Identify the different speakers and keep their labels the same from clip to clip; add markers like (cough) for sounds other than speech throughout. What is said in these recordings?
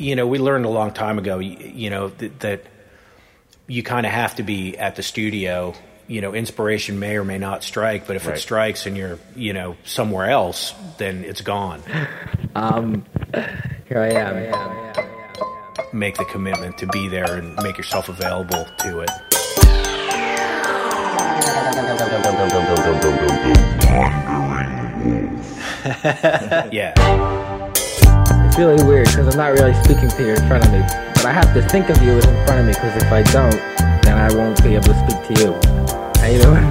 Speaker 1: you know, we learned a long time ago, you, you know, that, that you kind of have to be at the studio. You know, inspiration may or may not strike, but if
Speaker 2: Right.
Speaker 1: it strikes and you're, you know, somewhere else, then it's gone.
Speaker 3: Um, here I am.
Speaker 1: Make the commitment to be there and make yourself available to it. (laughs) yeah.
Speaker 3: It's really weird because I'm not really speaking to you in front of me, but I have to think of you in front of me because if I don't, then I won't be able to speak to you. How you doing?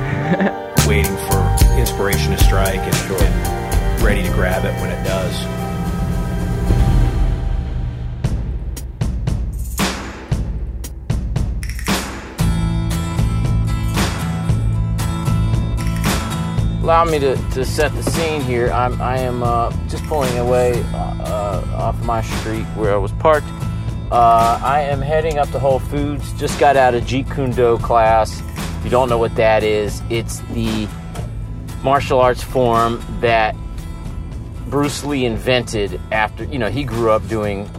Speaker 3: (laughs)
Speaker 1: Waiting for inspiration to strike and, and ready to grab it when it does.
Speaker 2: Allow me to, to set the scene here. I'm, I am uh, just pulling away uh, uh, off my street where I was parked. Uh, I am heading up to Whole Foods. Just got out of Jeet Kune Do class. If you don't know what that is, it's the martial arts form that Bruce Lee invented after, you know, he grew up doing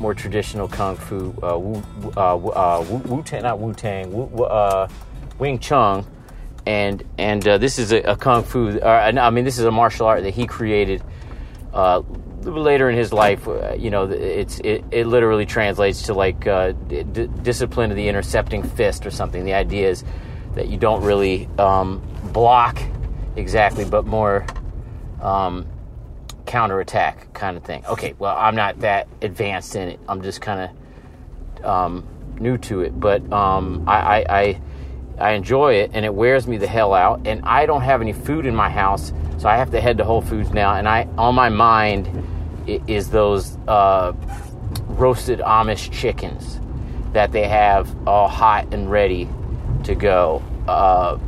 Speaker 2: more traditional kung fu, uh, Wu, uh, Wu- uh, Wu, Wu Tang, not Wu Tang, Wu- uh, Wing Chun, and and uh, this is a, a kung fu. Or, I mean, this is a martial art that he created uh, later in his life. Uh, you know, it's it, it literally translates to like uh, d- discipline of the intercepting fist or something. The idea is that you don't really um, block exactly, but more. Um, counterattack kind of thing. Okay, well, I'm not that advanced in it. I'm just kind of um, new to it, but um, I, I, I I enjoy it, and it wears me the hell out. And I don't have any food in my house, so I have to head to Whole Foods now. And I on my mind is those uh, roasted Amish chickens that they have all hot and ready to go. Uh,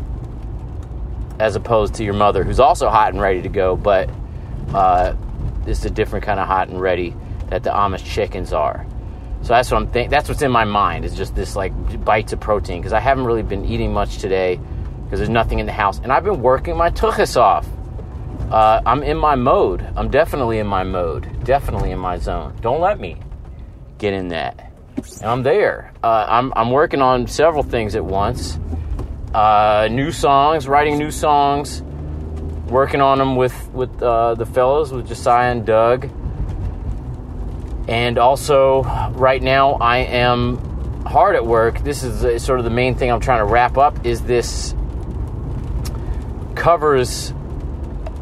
Speaker 2: as opposed to your mother, who's also hot and ready to go, but uh, is a different kind of hot and ready that the Amish chickens are. So that's what I'm think. That's what's in my mind is just this like bites of protein because I haven't really been eating much today because there's nothing in the house, and I've been working my tuchus off. Uh, I'm in my mode. I'm definitely in my mode. Definitely in my zone. Don't let me get in that. And I'm there. Uh, I'm I'm working on several things at once. Uh, new songs, writing new songs, working on them with with uh, the fellows with Josiah and Doug. And also, right now, I am hard at work. This is uh, sort of the main thing I'm trying to wrap up. Is this covers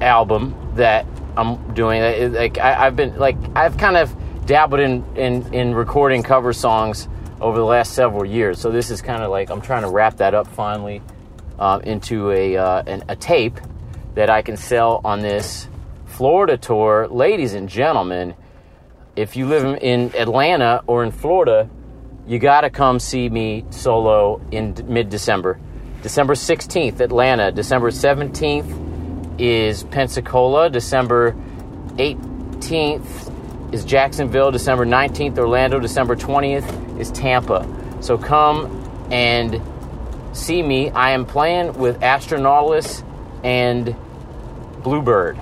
Speaker 2: album that I'm doing? Like I, I've been like I've kind of dabbled in, in in recording cover songs over the last several years. So this is kind of like I'm trying to wrap that up finally um, into a uh, an, a tape that I can sell on this Florida tour, ladies and gentlemen. If you live in Atlanta or in Florida, you got to come see me solo in mid December. December 16th, Atlanta. December 17th is Pensacola. December 18th is Jacksonville. December 19th, Orlando. December 20th is Tampa. So come and see me. I am playing with Astronautalis and Bluebird.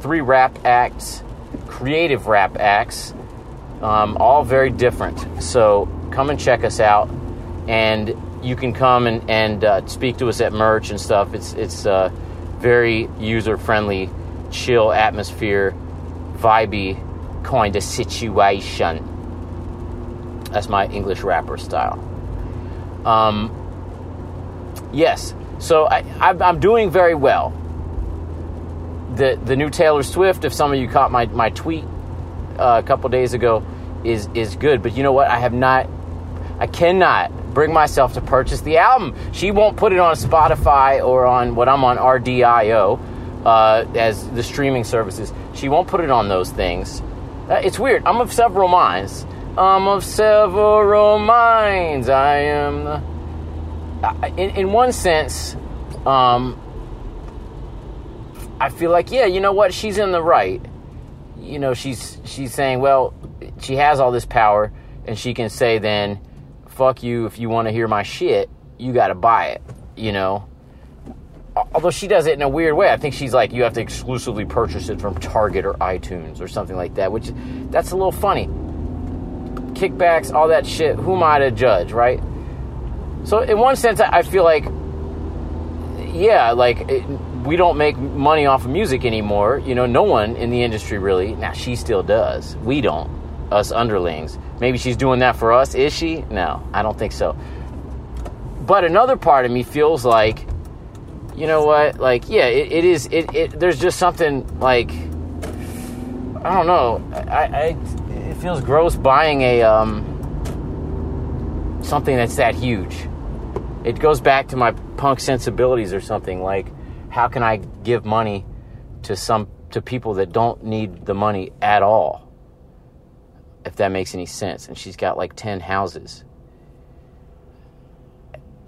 Speaker 2: Three rap acts, creative rap acts, um, all very different. So come and check us out, and you can come and, and uh, speak to us at merch and stuff. It's it's uh, very user friendly, chill atmosphere, vibey kind of situation. That's my English rapper style. Um, yes, so I, I'm, I'm doing very well. The the new Taylor Swift, if some of you caught my, my tweet uh, a couple days ago, is is good. But you know what? I have not, I cannot bring myself to purchase the album. She won't put it on Spotify or on what I'm on RDIO uh, as the streaming services. She won't put it on those things. Uh, it's weird. I'm of several minds. I'm of several minds. I am. In, in one sense, um, I feel like yeah, you know what? She's in the right. You know, she's she's saying, well, she has all this power, and she can say then, fuck you if you want to hear my shit, you got to buy it. You know. Although she does it in a weird way, I think she's like you have to exclusively purchase it from Target or iTunes or something like that, which that's a little funny. kickbacks, all that shit. Who am I to judge, right? So in one sense, I feel like, yeah, like it, we don't make money off of music anymore. You know, no one in the industry really. Now she still does. We don't. Us underlings. Maybe she's doing that for us. Is she? No, I don't think so. But another part of me feels like, you know what? Like, yeah, it, it is. It, it there's just something like I don't know. I, I it feels gross buying a um something that's that huge. It goes back to my punk sensibilities or something. Like, how can I give money to some to people that don't need the money at all? If that makes any sense. And she's got like ten houses.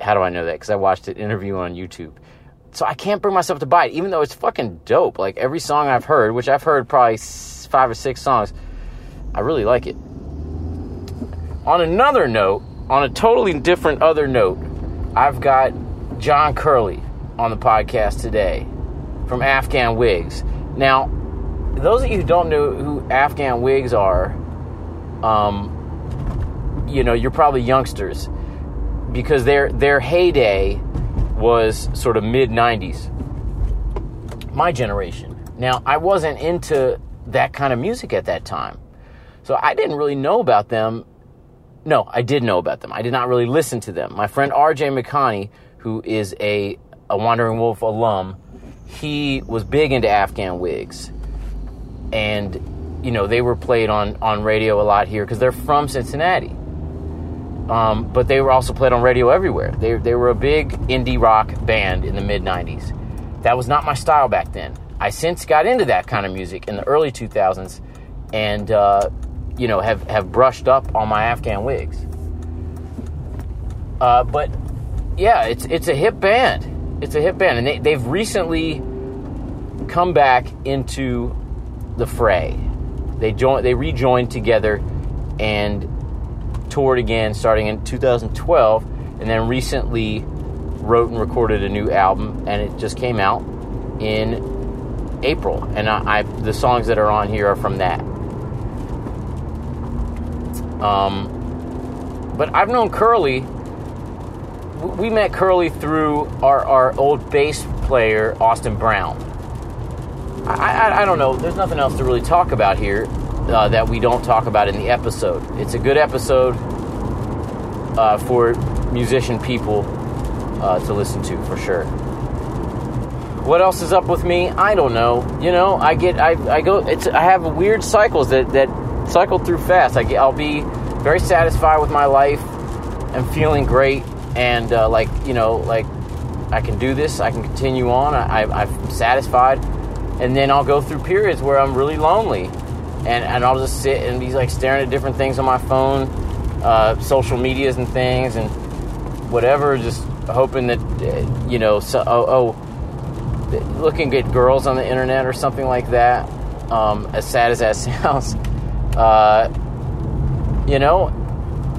Speaker 2: How do I know that? Because I watched an interview on YouTube. So I can't bring myself to buy it, even though it's fucking dope. Like every song I've heard, which I've heard probably five or six songs, I really like it. On another note, on a totally different other note, I've got John Curley on the podcast today from Afghan Whigs. Now, those of you who don't know who Afghan Whigs are, um, you know, you're probably youngsters because their their heyday was sort of mid 90s. My generation. Now, I wasn't into that kind of music at that time. So I didn't really know about them. No, I did know about them. I did not really listen to them. My friend RJ McConney, who is a, a Wandering Wolf alum, he was big into Afghan Whigs. And, you know, they were played on, on radio a lot here because they're from Cincinnati. Um, but they were also played on radio everywhere. They, they were a big indie rock band in the mid 90s. That was not my style back then. I since got into that kind of music in the early 2000s and, uh, you know, have, have brushed up on my Afghan Whigs. Uh, but yeah, it's, it's a hip band. It's a hip band. And they, they've recently come back into the fray. They, joined, they rejoined together and toured again starting in 2012 and then recently wrote and recorded a new album and it just came out in April and I, I the songs that are on here are from that um, but I've known Curley we met Curley through our, our old bass player Austin Brown I, I, I don't know there's nothing else to really talk about here uh, that we don't talk about in the episode. It's a good episode uh, for musician people uh, to listen to for sure. What else is up with me? I don't know. You know, I get, I, I go, it's, I have weird cycles that that cycle through fast. I get, I'll be very satisfied with my life and feeling great, and uh, like you know, like I can do this. I can continue on. I, I'm satisfied, and then I'll go through periods where I'm really lonely and, and I'll just sit and be like staring at different things on my phone, uh, social medias and things, and whatever. Just hoping that uh, you know, so, oh, oh, looking at girls on the internet or something like that. Um, as sad as that (laughs) sounds, uh, you know,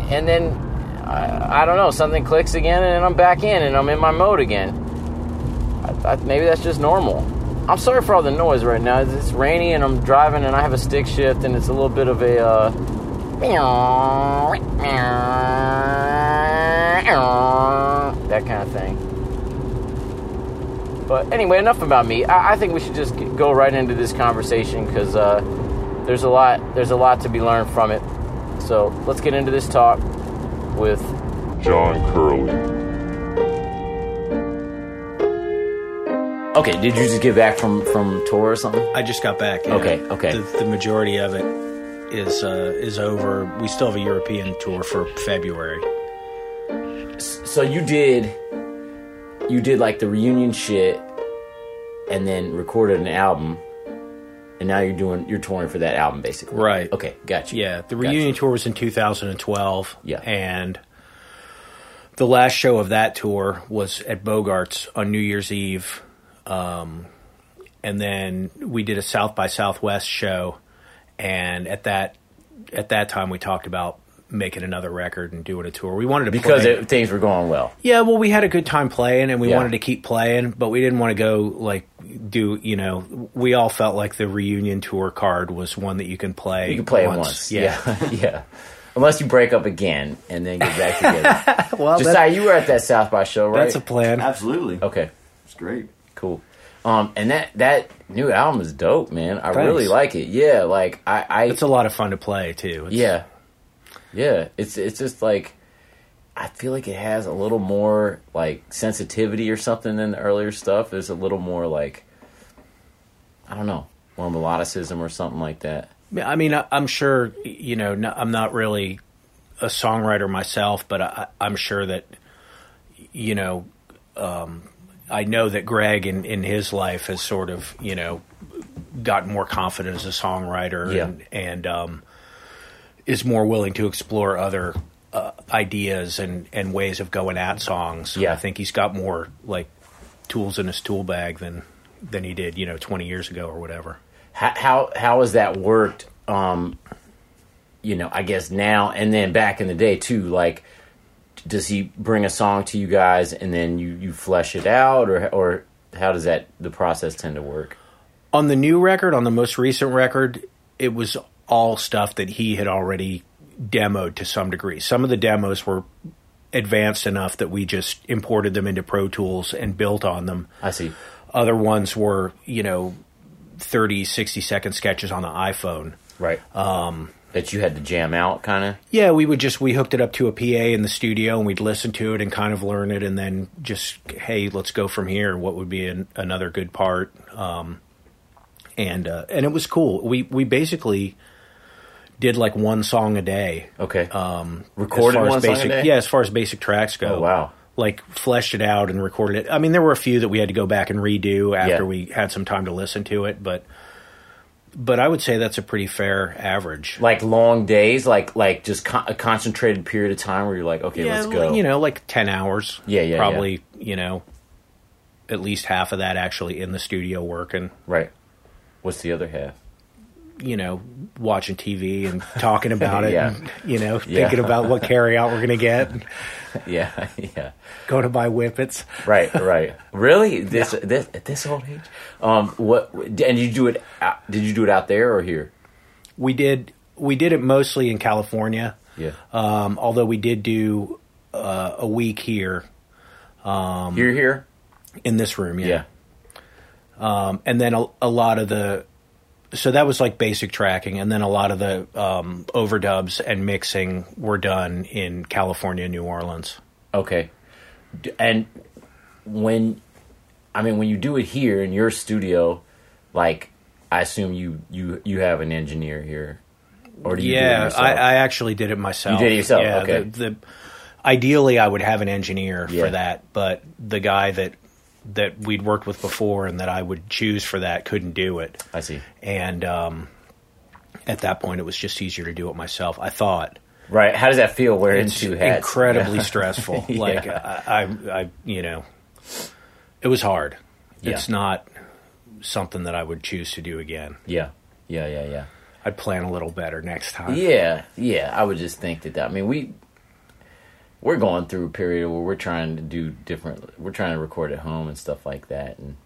Speaker 2: and then I, I, don't know, something clicks again, and I'm back in, and I'm in my mode again. I, I, maybe that's just normal. I'm sorry for all the noise right now. It's rainy and I'm driving and I have a stick shift and it's a little bit of a uh, that kind of thing. But anyway, enough about me. I, I think we should just go right into this conversation because uh, there's a lot there's a lot to be learned from it. So let's get into this talk with
Speaker 4: John Curley.
Speaker 2: Okay, did you just get back from from tour or something?
Speaker 1: I just got back. yeah.
Speaker 2: Okay, okay.
Speaker 1: The, the majority of it is uh, is over. We still have a European tour for February.
Speaker 2: So you did you did like the reunion shit and then recorded an album and now you're doing you're touring for that album basically.
Speaker 1: Right.
Speaker 2: Okay, gotcha.
Speaker 1: Yeah, the
Speaker 2: Gotcha.
Speaker 1: reunion tour was in 2012.
Speaker 2: Yeah.
Speaker 1: and the last show of that tour was at Bogarts on New Year's Eve, um, and then we did a South by Southwest show, and at that at that time we talked about making another record and doing a tour. We wanted to
Speaker 2: Because
Speaker 1: play.
Speaker 2: it, things were going well.
Speaker 1: Yeah, well, we had a good time playing, and we
Speaker 2: Yeah.
Speaker 1: wanted to keep playing, but we didn't want to go like do you know. We all felt like the reunion tour card was one that you can play.
Speaker 2: You can play it once.
Speaker 1: Yeah,
Speaker 2: Yeah. (laughs) yeah.
Speaker 5: Unless you break up again and then get back (laughs) together.
Speaker 1: well,
Speaker 5: Josiah, you were at that South by show, right?
Speaker 1: that's a plan.
Speaker 6: Absolutely.
Speaker 5: okay.
Speaker 6: It's great.
Speaker 5: Cool. Um, and that that new album is dope, man. I
Speaker 1: Thanks.
Speaker 5: really like it. Yeah, like I, I
Speaker 1: It's a lot of fun to play too. It's-
Speaker 5: yeah, yeah. It's it's just like I feel like it has a little more like sensitivity or something than the earlier stuff. There's a little more like I don't know, more melodicism or something like that.
Speaker 1: I mean, I- I'm sure you know. no- I'm not really a songwriter myself, but I, I'm sure that you know. Um, I know that Greg in, in his life has sort of you know gotten more confident as a songwriter
Speaker 5: Yeah.
Speaker 1: and and um, is more willing to explore other uh, ideas and, and ways of going at songs.
Speaker 5: Yeah.
Speaker 1: I think he's got more like tools in his tool bag than than he did you know 20 years ago or whatever.
Speaker 5: How how how has that worked? Um, you know, I guess now and then back in the day too. Like, does he bring a song to you guys and then you you flesh it out, or or how does that the process tend to work?
Speaker 1: on the new record, on the most recent record, it was all stuff that he had already demoed to some degree. Some of the demos were advanced enough that we just imported them into Pro Tools and built on them.
Speaker 5: I see.
Speaker 1: Other ones were, you know, 30, 60 second sketches on the iPhone.
Speaker 5: Right. Um, that you had to jam out, kind of.
Speaker 1: Yeah, we would just we hooked it up to a PA in the studio and we'd listen to it and kind of learn it and then just hey, let's go from here. What would be an, another good part? Um, and uh, and it was cool. We we basically did like one song a day.
Speaker 5: Okay.
Speaker 1: Um,
Speaker 5: Recorded
Speaker 1: as far as
Speaker 5: one song a
Speaker 1: basic,
Speaker 5: day?
Speaker 1: Yeah, as far as basic tracks go.
Speaker 5: Oh, wow.
Speaker 1: Like fleshed it out and recorded it. I mean, there were a few that we had to go back and redo after
Speaker 5: Yeah.
Speaker 1: we had some time to listen to it, but but I would say that's a pretty fair average.
Speaker 5: like long days, like like just con- a concentrated period of time where you're like, okay, let's go.
Speaker 1: You know, like ten hours.
Speaker 5: Yeah, yeah,
Speaker 1: Probably, you know, at least half of that actually in the studio working.
Speaker 5: right. What's the other half?
Speaker 1: You know, watching TV and talking about (laughs) it.
Speaker 5: Yeah.
Speaker 1: and, you know,
Speaker 5: Yeah.
Speaker 1: thinking about what carry out we're gonna get. (laughs)
Speaker 5: Yeah, yeah.
Speaker 1: Going to buy whippets.
Speaker 5: Right, right. Really? (laughs) This, this at this old age? Um, what? And you do it? out- Did you do it out there or here?
Speaker 1: We did. We did it mostly in California.
Speaker 5: Yeah.
Speaker 1: Um, although we did do uh, a week here Um,
Speaker 5: here, here.
Speaker 1: in this room.
Speaker 5: Yeah.
Speaker 1: um, and then a, a lot of the so that was like basic tracking and then a lot of the um, overdubs and mixing were done in california new orleans
Speaker 5: Okay. And when, I mean, when you do it here in your studio, like, I assume you you you have an engineer here, or do you? do it
Speaker 1: yeah
Speaker 5: yourself?
Speaker 1: I, I actually did it myself
Speaker 5: You did it yourself,
Speaker 1: yeah,
Speaker 5: okay.
Speaker 1: the, the, ideally i would have an engineer
Speaker 5: Yeah.
Speaker 1: for that but the guy that that we'd worked with before and that i would choose for that couldn't do it
Speaker 5: I see.
Speaker 1: and um, at that point it was just easier to do it myself i thought
Speaker 5: Right. How does that feel wearing
Speaker 1: it's
Speaker 5: two hats?
Speaker 1: incredibly (laughs) stressful.
Speaker 5: Yeah.
Speaker 1: Like I, I, I, you know, it was hard.
Speaker 5: Yeah.
Speaker 1: It's not something that I would choose to do again.
Speaker 5: Yeah. Yeah. Yeah. Yeah.
Speaker 1: I'd plan a little better next time.
Speaker 5: Yeah, yeah. I would just think that. that I mean, we we're going through a period where we're trying to do different. We're trying to record at home and stuff like that, and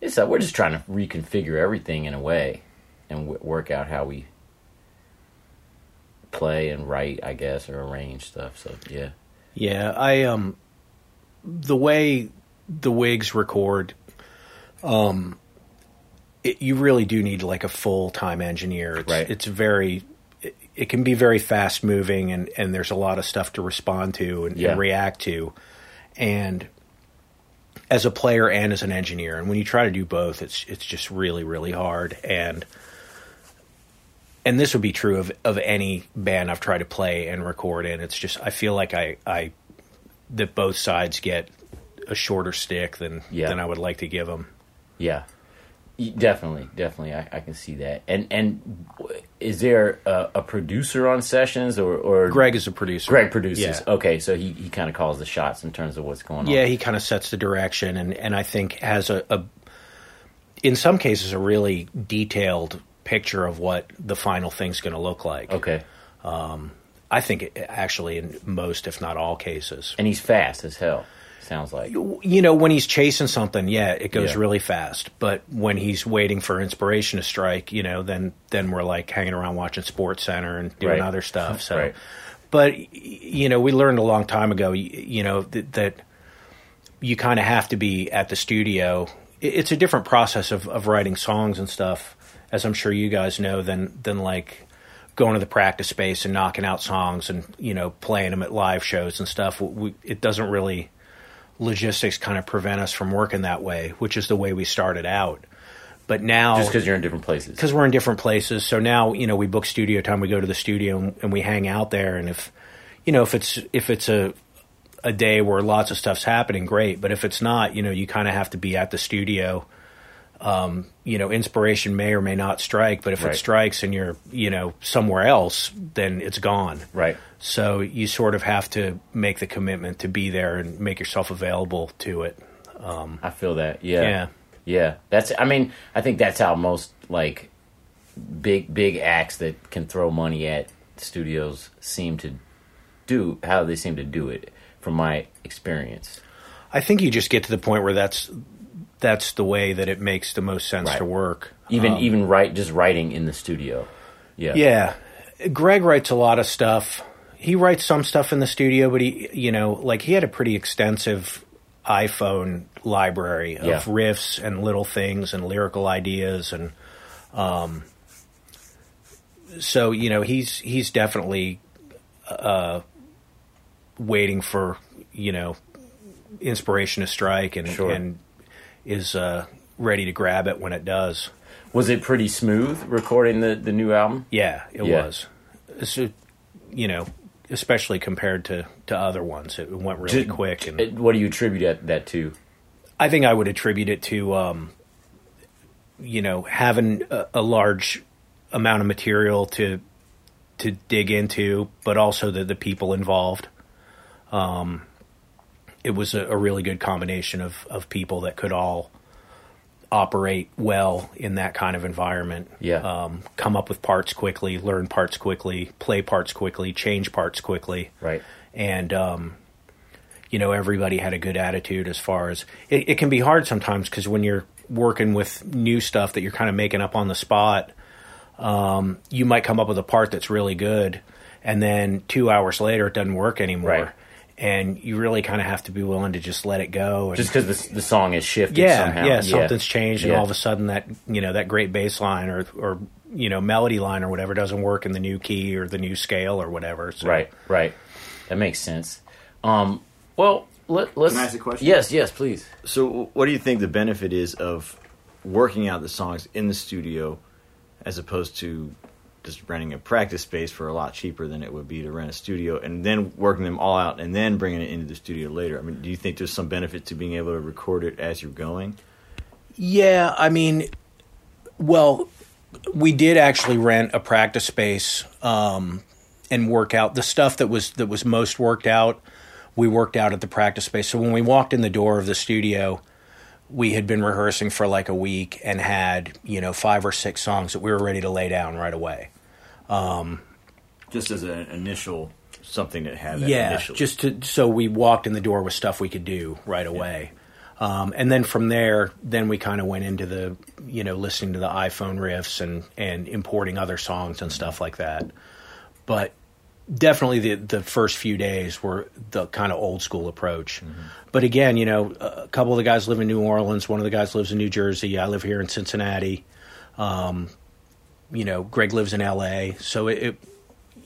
Speaker 5: it's uh, we're just trying to reconfigure everything in a way and w- work out how we play and write, I guess, or arrange stuff. So yeah,
Speaker 1: Yeah, I um, the way the Whigs record, um, it, you really do need like a full time engineer. It's,
Speaker 5: Right.
Speaker 1: It's very. It, can be very fast moving, and and there's a lot of stuff to respond to and,
Speaker 5: Yeah.
Speaker 1: and react to, and as a player and as an engineer, and when you try to do both, it's it's just really really hard and. And this would be true of, of any band I've tried to play and record in. It's just I feel like I, I that both sides get a shorter stick than
Speaker 5: Yeah.
Speaker 1: than I would like to give them.
Speaker 5: yeah, definitely, definitely. I, I can see that. And and is there a, a producer on sessions or or
Speaker 1: Greg is a producer.
Speaker 5: Greg produces?
Speaker 1: Yeah.
Speaker 5: Okay, so he he kind of calls the shots in terms of what's going on.
Speaker 1: Yeah, he kind of sets the direction, and and I think has a, a in some cases a really detailed picture of what the final thing's going to look like.
Speaker 5: Okay.
Speaker 1: Um, I think it, actually in most, if not all cases.
Speaker 5: And he's fast as hell. Sounds like
Speaker 1: you know when he's chasing something yeah it goes
Speaker 5: Yeah.
Speaker 1: really fast but when he's waiting for inspiration to strike you know then then we're like hanging around watching sports center and doing
Speaker 5: Right.
Speaker 1: other stuff so
Speaker 5: Right.
Speaker 1: but you know we learned a long time ago you know that, that you kind of have to be at the studio it's a different process of, of writing songs and stuff as i'm sure you guys know than than like going to the practice space and knocking out songs and you know playing them at live shows and stuff we, it doesn't really logistics kind of prevent us from working that way which is the way we started out but now
Speaker 5: just because you're in different places.
Speaker 1: because we're in different places. So now, you know, we book studio time. We go to the studio and, and we hang out there. And if, you know, if it's if it's a a day where lots of stuff's happening, great. But if it's not, you know, you kind of have to be at the studio. Um, you know, inspiration may or may not strike, but if
Speaker 5: Right.
Speaker 1: it strikes and you're, you know, somewhere else, then it's gone.
Speaker 5: Right.
Speaker 1: So you sort of have to make the commitment to be there and make yourself available to it.
Speaker 5: I feel that. Yeah.
Speaker 1: Yeah.
Speaker 5: Yeah. That's I mean, I think that's how most like big big acts that can throw money at studios seem to do how they seem to do it from my experience.
Speaker 1: I think you just get to the point where that's that's the way that it makes the most sense
Speaker 5: Right.
Speaker 1: to work.
Speaker 5: Even
Speaker 1: Um,
Speaker 5: even write just writing in the studio. Yeah.
Speaker 1: yeah, Greg writes a lot of stuff. He writes some stuff in the studio, but he, you know, like he had a pretty extensive iPhone library of
Speaker 5: Yeah.
Speaker 1: riffs and little things and lyrical ideas, and um, so you know he's he's definitely uh, waiting for you know inspiration to strike and
Speaker 5: Sure.
Speaker 1: and is uh, ready to grab it when it does.
Speaker 5: Was it pretty smooth recording the the new album?
Speaker 1: Yeah, it
Speaker 5: Yeah.
Speaker 1: was. So, you know, especially compared to, to other ones, it went really quick. And
Speaker 5: what do you attribute that, that to?
Speaker 1: I think I would attribute it to, um, you know, having a, a large amount of material to to dig into, but also the the people involved. Um, it was a, a really good combination of of people that could all operate well in that kind of environment.
Speaker 5: Yeah.
Speaker 1: um, come up with parts quickly, learn parts quickly, play parts quickly, change parts quickly
Speaker 5: Right.
Speaker 1: and um, you know everybody had a good attitude as far as it, it can be hard sometimes because when you're working with new stuff that you're kind of making up on the spot um, you might come up with a part that's really good and then two hours later it doesn't work anymore
Speaker 5: Right.
Speaker 1: And you really kind of have to be willing to just let it go and
Speaker 5: Just because the, the song is shifted
Speaker 1: yeah,
Speaker 5: somehow.
Speaker 1: yeah, something's changed, and
Speaker 5: Yeah.
Speaker 1: all of a sudden that you know that great bass line or or you know melody line or whatever doesn't work in the new key or the new scale or whatever. So.
Speaker 5: Right, right. That makes sense. Um, well, let, let's.
Speaker 6: Can I ask a question?
Speaker 5: Yes, yes, please.
Speaker 6: So, what do you think the benefit is of working out the songs in the studio as opposed to just renting a practice space for a lot cheaper than it would be to rent a studio and then working them all out and then bringing it into the studio later? I mean, do you think there's some benefit to being able to record it as you're going?
Speaker 1: Yeah, I mean, well, we did actually rent a practice space um, and work out the stuff that was that was most worked out. We worked out at the practice space. So when we walked in the door of the studio, we had been rehearsing for like a week and had you know five or six songs that we were ready to lay down right away.
Speaker 6: Just as an initial something that had that
Speaker 1: yeah,
Speaker 6: initially.
Speaker 1: just to so we walked in the door with stuff we could do right away. Um, and then from there, then we kind of went into the, you know, listening to the iPhone riffs and, and importing other songs and stuff like that. But definitely the, the first few days were the kind of old school approach. But again, you know, a couple of the guys live in New Orleans. One of the guys lives in New Jersey. I live here in Cincinnati. Um, you know, Greg lives in L.A. So it, it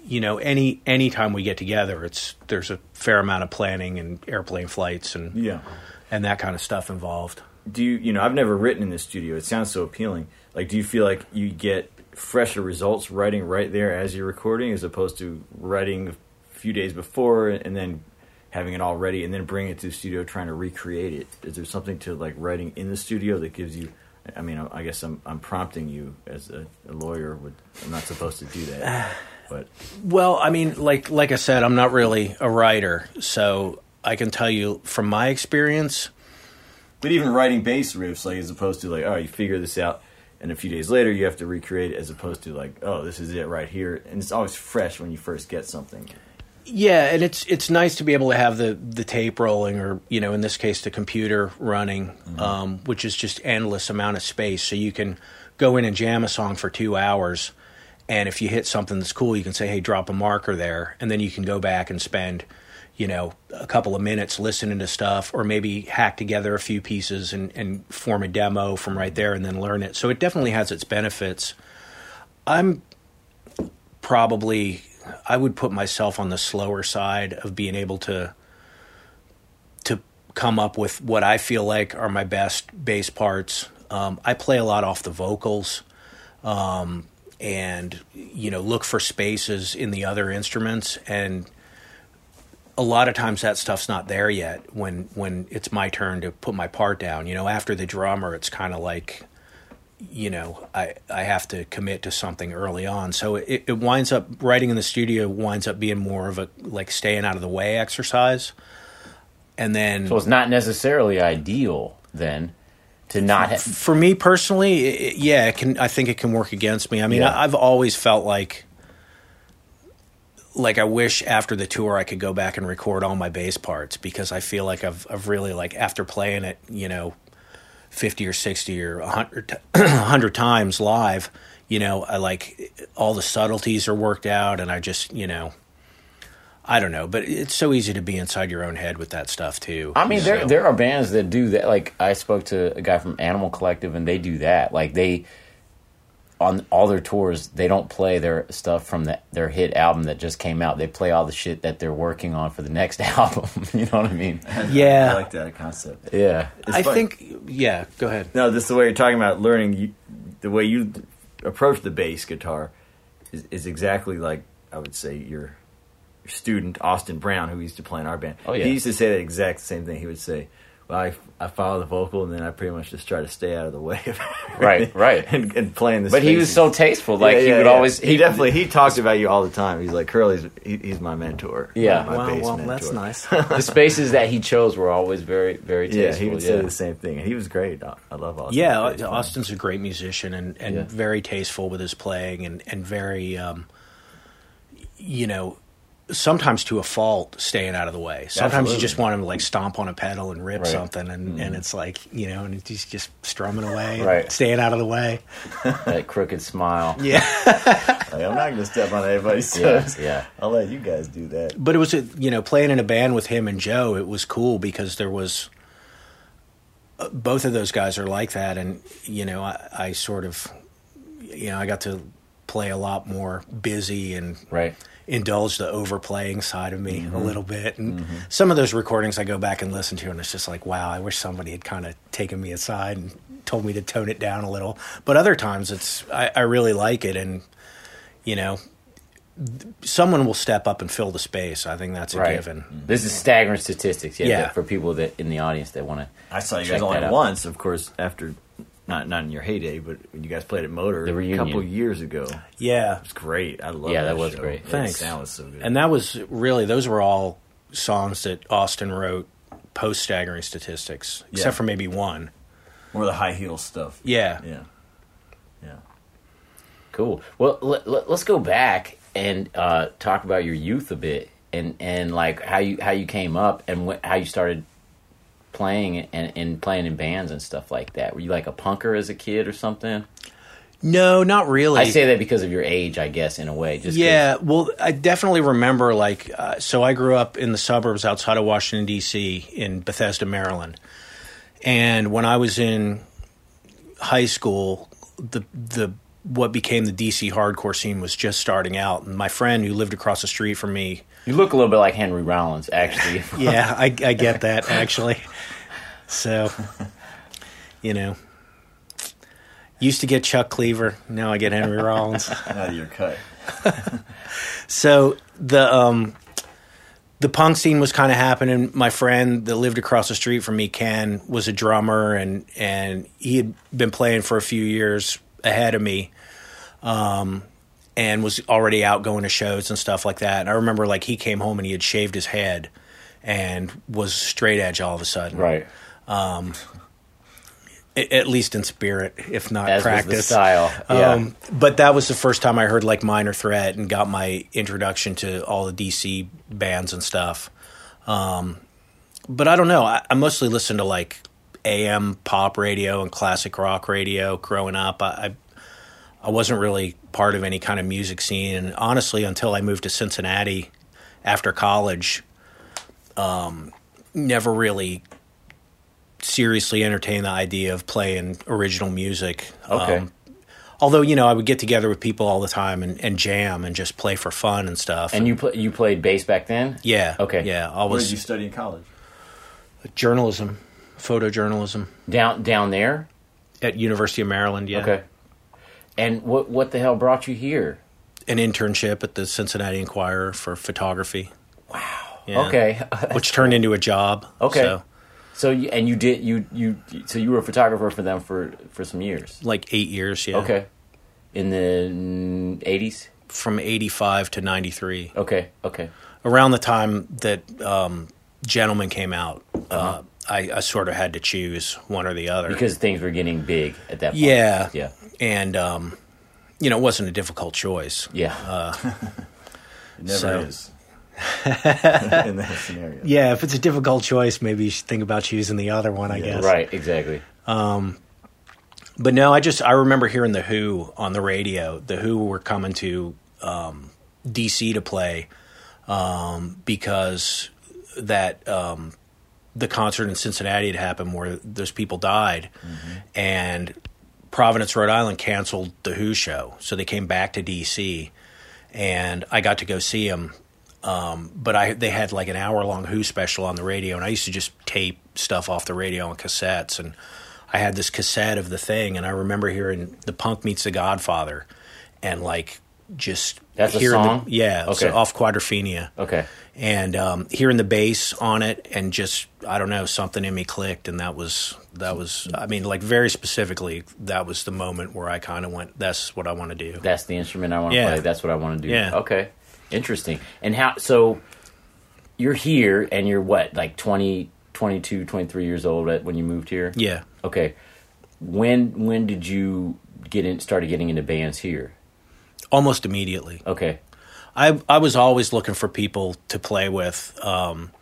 Speaker 1: you know, any any time we get together, it's there's a fair amount of planning and airplane flights and
Speaker 6: yeah.
Speaker 1: and that kind of stuff involved.
Speaker 6: do you you know i've never written in the studio it sounds so appealing like do you feel like you get fresher results writing right there as you're recording as opposed to writing a few days before and then having it all ready and then bringing it to the studio trying to recreate it is there something to like writing in the studio that gives you i mean i guess i'm, I'm prompting you as a, a lawyer would i'm not supposed to do that (sighs) but
Speaker 1: Well, I mean, like like I said, I'm not really a writer, so I can tell you from my experience.
Speaker 6: But even writing bass riffs, like as opposed to like, oh, you figure this out, and a few days later you have to recreate it, as opposed to like, oh, this is it right here, and it's always fresh when you first get something.
Speaker 1: Yeah, and it's it's nice to be able to have the the tape rolling, or you know, in this case, the computer running, um, which is just endless amount of space. So you can go in and jam a song for two hours, and if you hit something that's cool, you can say, "Hey, drop a marker there," and then you can go back and spend, you know, a couple of minutes listening to stuff, or maybe hack together a few pieces and and form a demo from right there, and then learn it. So it definitely has its benefits. I'm probably I would put myself on the slower side of being able to to come up with what I feel like are my best bass parts. Um, I play a lot off the vocals, um, and you know look for spaces in the other instruments, and a lot of times that stuff's not there yet. When when it's my turn to put my part down, you know, after the drummer, it's kind of like you know, I, I have to commit to something early on. So it, it winds up writing in the studio winds up being more of a like staying out of the way exercise. And then
Speaker 5: So it's not necessarily ideal then to not have.
Speaker 1: for me personally, it, yeah, it can I think it can work against me. I mean,
Speaker 5: Yeah.
Speaker 1: I, I've always felt like like I wish after the tour I could go back and record all my bass parts because I feel like I've I've really like after playing it, you know, 50 or 60 or 100, t- (clears throat) 100 times live, you know, I like all the subtleties are worked out and I just, you know, I don't know, but it's so easy to be inside your own head with that stuff too.
Speaker 5: I mean, there there are bands that do that. Like I spoke to a guy from Animal Collective, and they do that. Like they on all their tours, they don't play their stuff from the, their hit album that just came out. They play all the shit that they're working on for the next (laughs) album. (laughs) you know what I mean? (laughs)
Speaker 1: Yeah.
Speaker 6: I like that concept.
Speaker 5: Yeah.
Speaker 6: It's
Speaker 1: I
Speaker 6: fun.
Speaker 1: think, yeah, go ahead.
Speaker 6: No, this is the way you're talking about learning. You, the way you approach the bass guitar is, is exactly like I would say your, your student Austin Brown, who used to play in our band.
Speaker 5: Oh, yeah.
Speaker 6: he used to say the exact same thing. He would say, "Well, I, I follow the vocal, and then I pretty much just try to stay out of the way of (laughs)
Speaker 5: Right, right. (laughs)
Speaker 6: and, and playing the."
Speaker 5: But he was so tasteful. Like
Speaker 6: Yeah,
Speaker 5: he would
Speaker 6: yeah.
Speaker 5: always.
Speaker 6: He, definitely he (laughs) talked about you all the time. He's like Curley's. He, he's my mentor.
Speaker 5: Yeah.
Speaker 6: my
Speaker 1: Wow,
Speaker 6: bass
Speaker 1: well,
Speaker 6: mentor.
Speaker 1: that's nice.
Speaker 5: the spaces that he chose were always very, very
Speaker 6: Yeah,
Speaker 5: tasteful.
Speaker 6: he would say the same thing. He was great. I, I love Austin.
Speaker 1: Yeah,
Speaker 6: He's great.
Speaker 1: Austin's a great musician and, and
Speaker 5: Yeah.
Speaker 1: very tasteful with his playing and, and very, um, you know, sometimes to a fault staying out of the way. Sometimes
Speaker 6: Absolutely.
Speaker 1: you just want him to like stomp on a pedal and rip
Speaker 5: Right.
Speaker 1: something and, and it's like, you know, and he's just strumming away, (laughs)
Speaker 5: Right.
Speaker 1: staying out of the way. (laughs)
Speaker 5: that crooked smile. (laughs)
Speaker 1: Yeah.
Speaker 6: Like, I'm not going to step on anybody's
Speaker 5: Yeah,
Speaker 6: toes.
Speaker 5: yeah.
Speaker 6: I'll let you guys do that.
Speaker 1: but it was, a, you know, playing in a band with him and Joe, it was cool because there was, uh, both of those guys are like that. And, you know, I, I sort of, you know, I got to play a lot more busy and
Speaker 5: Right.
Speaker 1: Indulge the overplaying side of me a mm-hmm. little bit. And mm-hmm. some of those recordings I go back and listen to, and it's just like, wow, I wish somebody had kind of taken me aside and told me to tone it down a little. But other times, it's I, I really like it, and you know, th- someone will step up and fill the space. I think that's a
Speaker 5: Right.
Speaker 1: given. Mm-hmm.
Speaker 5: This is staggering statistics. Yeah.
Speaker 1: Yeah.
Speaker 5: For people that in the audience that want to.
Speaker 6: I saw you guys only once, of course, after not not in your heyday, but when you guys played at Motor
Speaker 5: The
Speaker 6: a couple years ago.
Speaker 1: Yeah, it
Speaker 6: was great. I love
Speaker 5: Yeah,
Speaker 6: that
Speaker 5: that was
Speaker 6: show.
Speaker 5: great.
Speaker 1: Thanks.
Speaker 6: sound was so good.
Speaker 1: and that was really those were all songs that Austin wrote post staggering statistics,
Speaker 6: Yeah.
Speaker 1: except for maybe one.
Speaker 6: more of the high heel stuff.
Speaker 1: Yeah.
Speaker 6: Yeah. Yeah.
Speaker 5: Cool. Well, let, let, us go back and uh, talk about your youth a bit, and and like how you how you came up and wh- how you started playing and, and playing in bands and stuff like that. Were you like a punker as a kid or something?
Speaker 1: No, not really.
Speaker 5: I say that because of your age, I guess, in a way. Just 'cause-
Speaker 1: yeah, well, I definitely remember like uh, so. I grew up in the suburbs outside of Washington D.C. in Bethesda, Maryland, and when I was in high school, the the what became the DC hardcore scene was just starting out, and my friend who lived across the street from me.
Speaker 5: you look a little bit like Henry Rollins, actually. (laughs)
Speaker 1: Yeah, I, I get that (laughs) actually. So, you know, used to get Chuck Cleaver, now I get Henry Rollins.
Speaker 6: Out of your cut. (laughs)
Speaker 1: So the um the punk scene was kind of happening. My friend that lived across the street from me, Ken, was a drummer, and and he had been playing for a few years ahead of me, um, and was already out going to shows and stuff like that. And I remember like he came home and he had shaved his head, and was straight edge all of a sudden,
Speaker 5: right.
Speaker 1: A- At least in spirit, if not
Speaker 5: As
Speaker 1: practice.
Speaker 5: style, yeah.
Speaker 1: Um, but that was the first time I heard like Minor Threat and got my introduction to all the DC bands and stuff. Um, but I don't know. I, I mostly listened to like AM pop radio and classic rock radio growing up. I, I I wasn't really part of any kind of music scene, and honestly, until I moved to Cincinnati after college, um, never really seriously entertained the idea of playing original music.
Speaker 5: Okay.
Speaker 1: Um, although you know, I would get together with people all the time and, and jam and just play for fun and stuff.
Speaker 5: And you pl- you played bass back then?
Speaker 1: yeah,
Speaker 5: Okay.
Speaker 1: yeah, I
Speaker 6: What did
Speaker 1: was
Speaker 6: you study in college?
Speaker 1: journalism, photojournalism
Speaker 5: Down down there?
Speaker 1: at University of Maryland. Yeah,
Speaker 5: Okay. And what what the hell brought you here?
Speaker 1: an internship at the Cincinnati Enquirer for photography. Wow.
Speaker 5: Okay. (laughs)
Speaker 1: which turned into a job.
Speaker 5: Okay.
Speaker 1: So,
Speaker 5: so you, and you did you you so you were a photographer for them for for some years.
Speaker 1: like eight years. Yeah.
Speaker 5: Okay. In the 80s?
Speaker 1: From eighty five to ninety three,
Speaker 5: Okay. Okay.
Speaker 1: around the time that um, Gentleman came out, uh, I, I sort of had to choose one or the other.
Speaker 5: Because things were getting big at that point.
Speaker 1: yeah,
Speaker 5: Yeah.
Speaker 1: and um, you know, it wasn't a difficult choice.
Speaker 5: Yeah. (laughs)
Speaker 6: It never
Speaker 1: So-
Speaker 6: is. (laughs) in that scenario.
Speaker 1: Yeah, if it's a difficult choice, maybe you should think about choosing the other one. I guess.
Speaker 5: right, exactly.
Speaker 1: But no, I just I remember hearing the Who on the radio. The Who were coming to um, DC to play um, because that um, the concert in Cincinnati had happened where those people died, and Providence, Rhode Island canceled the Who show, so they came back to DC, and I got to go see them. Um, but I they had like an hour long Who special on the radio, and I used to just tape stuff off the radio on cassettes, and I had this cassette of the thing, and I remember hearing "The Punk Meets the Godfather," and like just
Speaker 5: That's a song?
Speaker 1: the yeah,
Speaker 5: Okay.
Speaker 1: so off Quadrophenia,
Speaker 5: Okay.
Speaker 1: and um, hearing the bass on it, and just I don't know something in me clicked, and that was that was I mean like very specifically that was the moment where I kind of went, that's what I want to do.
Speaker 5: That's the instrument I want to
Speaker 1: Yeah.
Speaker 5: play. That's what I want to do.
Speaker 1: Yeah.
Speaker 5: Okay. Interesting. And how so you're here and you're what? Like 20 22, 23 years old at, when you moved here?
Speaker 1: Yeah.
Speaker 5: Okay. When when did you get in started getting into bands here?
Speaker 1: Almost immediately.
Speaker 5: Okay.
Speaker 1: I I was always looking for people to play with, um,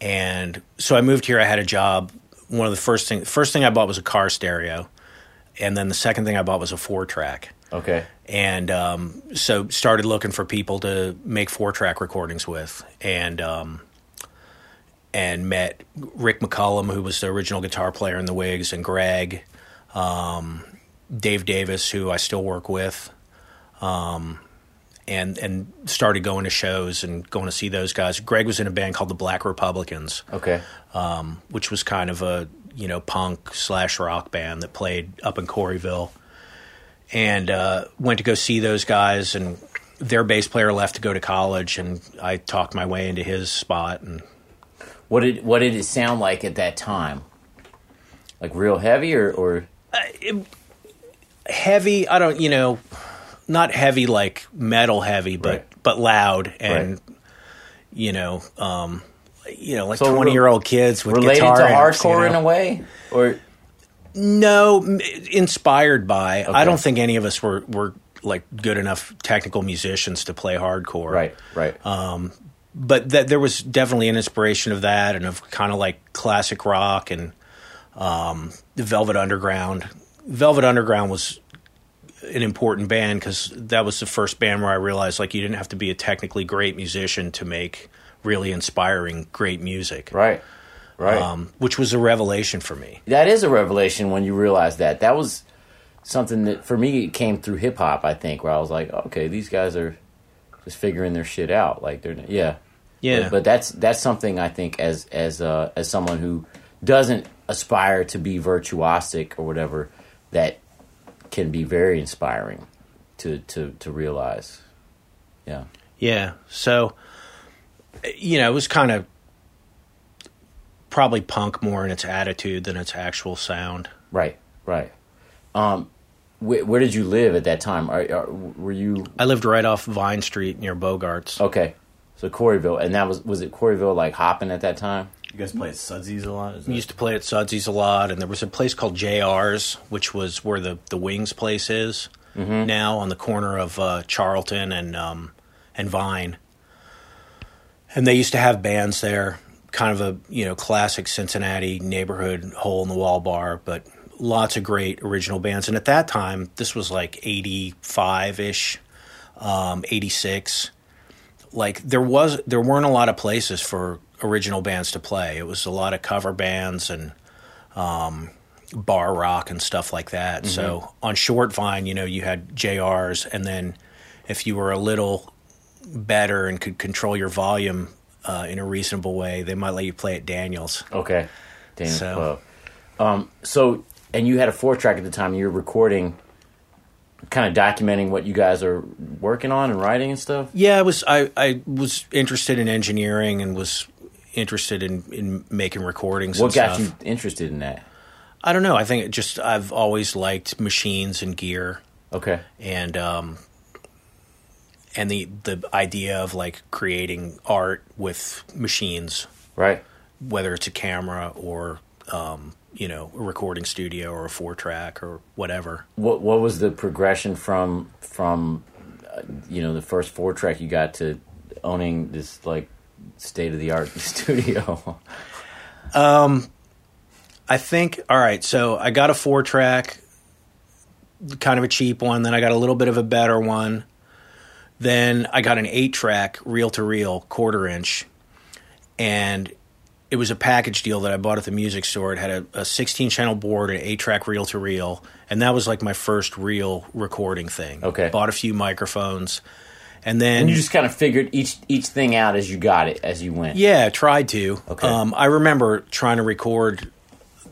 Speaker 1: and so I moved here. I had a job. One of the first thing first thing I bought was a car stereo, and then the second thing I bought was a four track.
Speaker 5: Okay.
Speaker 1: And um, so started looking for people to make four track recordings with, and um, and met Rick McCollum, who was the original guitar player in the Whigs, and Greg, um, Dave Davis, who I still work with and and started going to shows and going to see those guys. Greg was in a band called the Black Republicans,
Speaker 5: Okay.
Speaker 1: um, which was kind of a you know punk slash rock band that played up in Corryville, and uh, went to go see those guys. And their bass player left to go to college, and I talked my way into his spot. And
Speaker 5: What did what did it sound like at that time? Like real heavy or or
Speaker 1: heavy, I don't you know, not heavy like metal heavy, but
Speaker 5: Right.
Speaker 1: but loud and.
Speaker 5: Right.
Speaker 1: You know, um, you know, like
Speaker 5: So
Speaker 1: twenty-year-old kids with
Speaker 5: related
Speaker 1: guitar
Speaker 5: to
Speaker 1: amps, you
Speaker 5: hardcore in a way? Or
Speaker 1: No, inspired by.
Speaker 5: Okay.
Speaker 1: I don't think any of us were were like good enough technical musicians to play hardcore.
Speaker 5: right, right.
Speaker 1: But that there was definitely an inspiration of that and of kind of like classic rock and um, the Velvet Underground. Velvet Underground was an important band because that was the first band where I realized like you didn't have to be a technically great musician to make really inspiring great music.
Speaker 5: right. Right.
Speaker 1: Um, which was a revelation for me.
Speaker 5: that is a revelation when you realize that. That was something that for me it came through hip hop. I think where I was like, okay, these guys are just figuring their shit out. Like they're yeah,
Speaker 1: Yeah.
Speaker 5: But, but that's that's something I think as as uh, as someone who doesn't aspire to be virtuosic or whatever, that can be very inspiring to to to realize. Yeah.
Speaker 1: Yeah. So, you know, it was kind of probably punk more in its attitude than its actual sound.
Speaker 5: Right. Right. Um, where, where did you live at that time? Are, are, were you
Speaker 1: I lived right off Vine Street near Bogarts.
Speaker 5: Okay, so Corryville, and that was was it Corryville like hopping at that time?
Speaker 6: You guys play at Sudsy's a lot? Is
Speaker 1: We
Speaker 6: that-
Speaker 1: used to play at Sudsy's a lot, and there was a place called JR's, which was where the, the Wings place is now on the corner of uh, Charlton and um, and Vine. And they used to have bands there, kind of a you know classic Cincinnati neighborhood hole in the wall bar, but lots of great original bands. And at that time, this was like eighty five ish, um, eighty six like there was there weren't a lot of places for original bands to play. It was a lot of cover bands and um, bar rock and stuff like that. So on Short Vine, you know, you had JRs, and then if you were a little better and could control your volume uh, in a reasonable way, they might let you play at Daniels.
Speaker 5: Okay. Daniels
Speaker 1: So-.
Speaker 5: Um, so, and you had a four track at the time. You were recording, kind of documenting what you guys are working on and writing and stuff.
Speaker 1: Yeah, I was I, I was interested in engineering and was interested in, in making recordings.
Speaker 5: What got
Speaker 1: stuff.
Speaker 5: you interested in that?
Speaker 1: I don't know. I think it just I've always liked machines and gear.
Speaker 5: Okay.
Speaker 1: and um, and the the idea of like creating art with machines,
Speaker 5: Right.
Speaker 1: whether it's a camera or um, you know a recording studio or a four track or whatever.
Speaker 5: What What was the progression from from uh, you know the first four track you got to owning this like state of the art (laughs) studio?
Speaker 1: Um, I think all right. So I got a four track, kind of a cheap one. Then I got a little bit of a better one. Then I got an eight track reel to reel quarter inch, and it was a package deal that I bought at the music store. It had a, a 16 channel board, an eight track reel to reel, and that was like my first real recording thing.
Speaker 5: Okay.
Speaker 1: bought a few microphones, and then
Speaker 5: and you just kind of figured each each thing out as you got it as you went.
Speaker 1: yeah, tried to.
Speaker 5: Okay.
Speaker 1: Um, I remember trying to record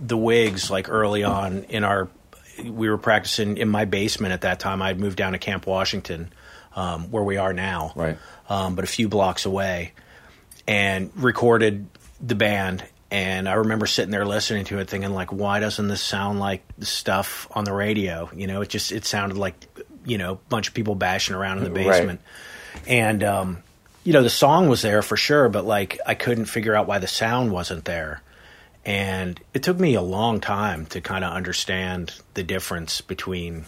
Speaker 1: the Whigs like early on in our. We were practicing in my basement at that time. I had moved down to Camp Washington, um, where we are now,
Speaker 5: Right.
Speaker 1: um, but a few blocks away, and recorded the band. And I remember sitting there listening to it, thinking like, "Why doesn't this sound like the stuff on the radio?" You know, it just it sounded like you know a bunch of people bashing around in the
Speaker 5: Right.
Speaker 1: basement, and um, you know the song was there for sure, but like I couldn't figure out why the sound wasn't there. And it took me a long time to kind of understand the difference between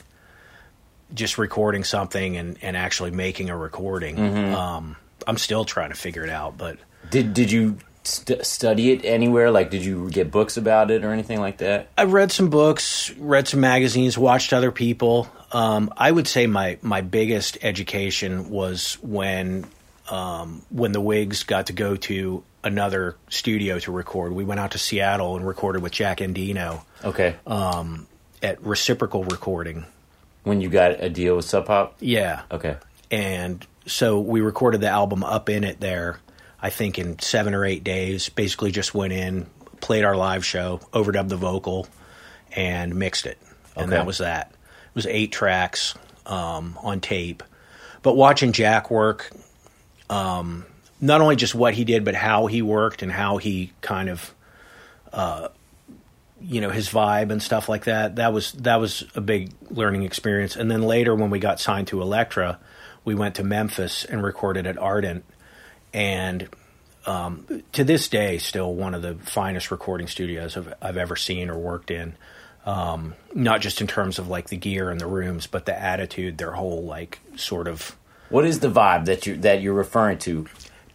Speaker 1: just recording something and, and actually making a recording. Um, I'm still trying to figure it out, but
Speaker 5: Did Did you st- study it anywhere? Like, did you get books about it or anything like that?
Speaker 1: I've read some books, read some magazines, watched other people. Um, I would say my my biggest education was when um, when the Whigs got to go to another studio to record. We went out to Seattle and recorded with Jack Endino
Speaker 5: Okay.
Speaker 1: at Reciprocal Recording.
Speaker 5: when you got a deal with Sub Pop.
Speaker 1: Yeah,
Speaker 5: Okay.
Speaker 1: and so we recorded the album up in it there. I think in seven or eight days. Basically, just went in, played our live show, overdubbed the vocal, and mixed it, and
Speaker 5: Okay.
Speaker 1: that was that. It was eight tracks um, on tape. But watching Jack work, um, not only just what he did, but how he worked and how he kind of, uh, you know, his vibe and stuff like that. That was that was a big learning experience. And then later, when we got signed to Elektra, we went to Memphis and recorded at Ardent, and um, to this day, still one of the finest recording studios I've, I've ever seen or worked in. Um, not just in terms of like the gear and the rooms, but the attitude, their whole like sort of
Speaker 5: What is the vibe that you that you're referring to?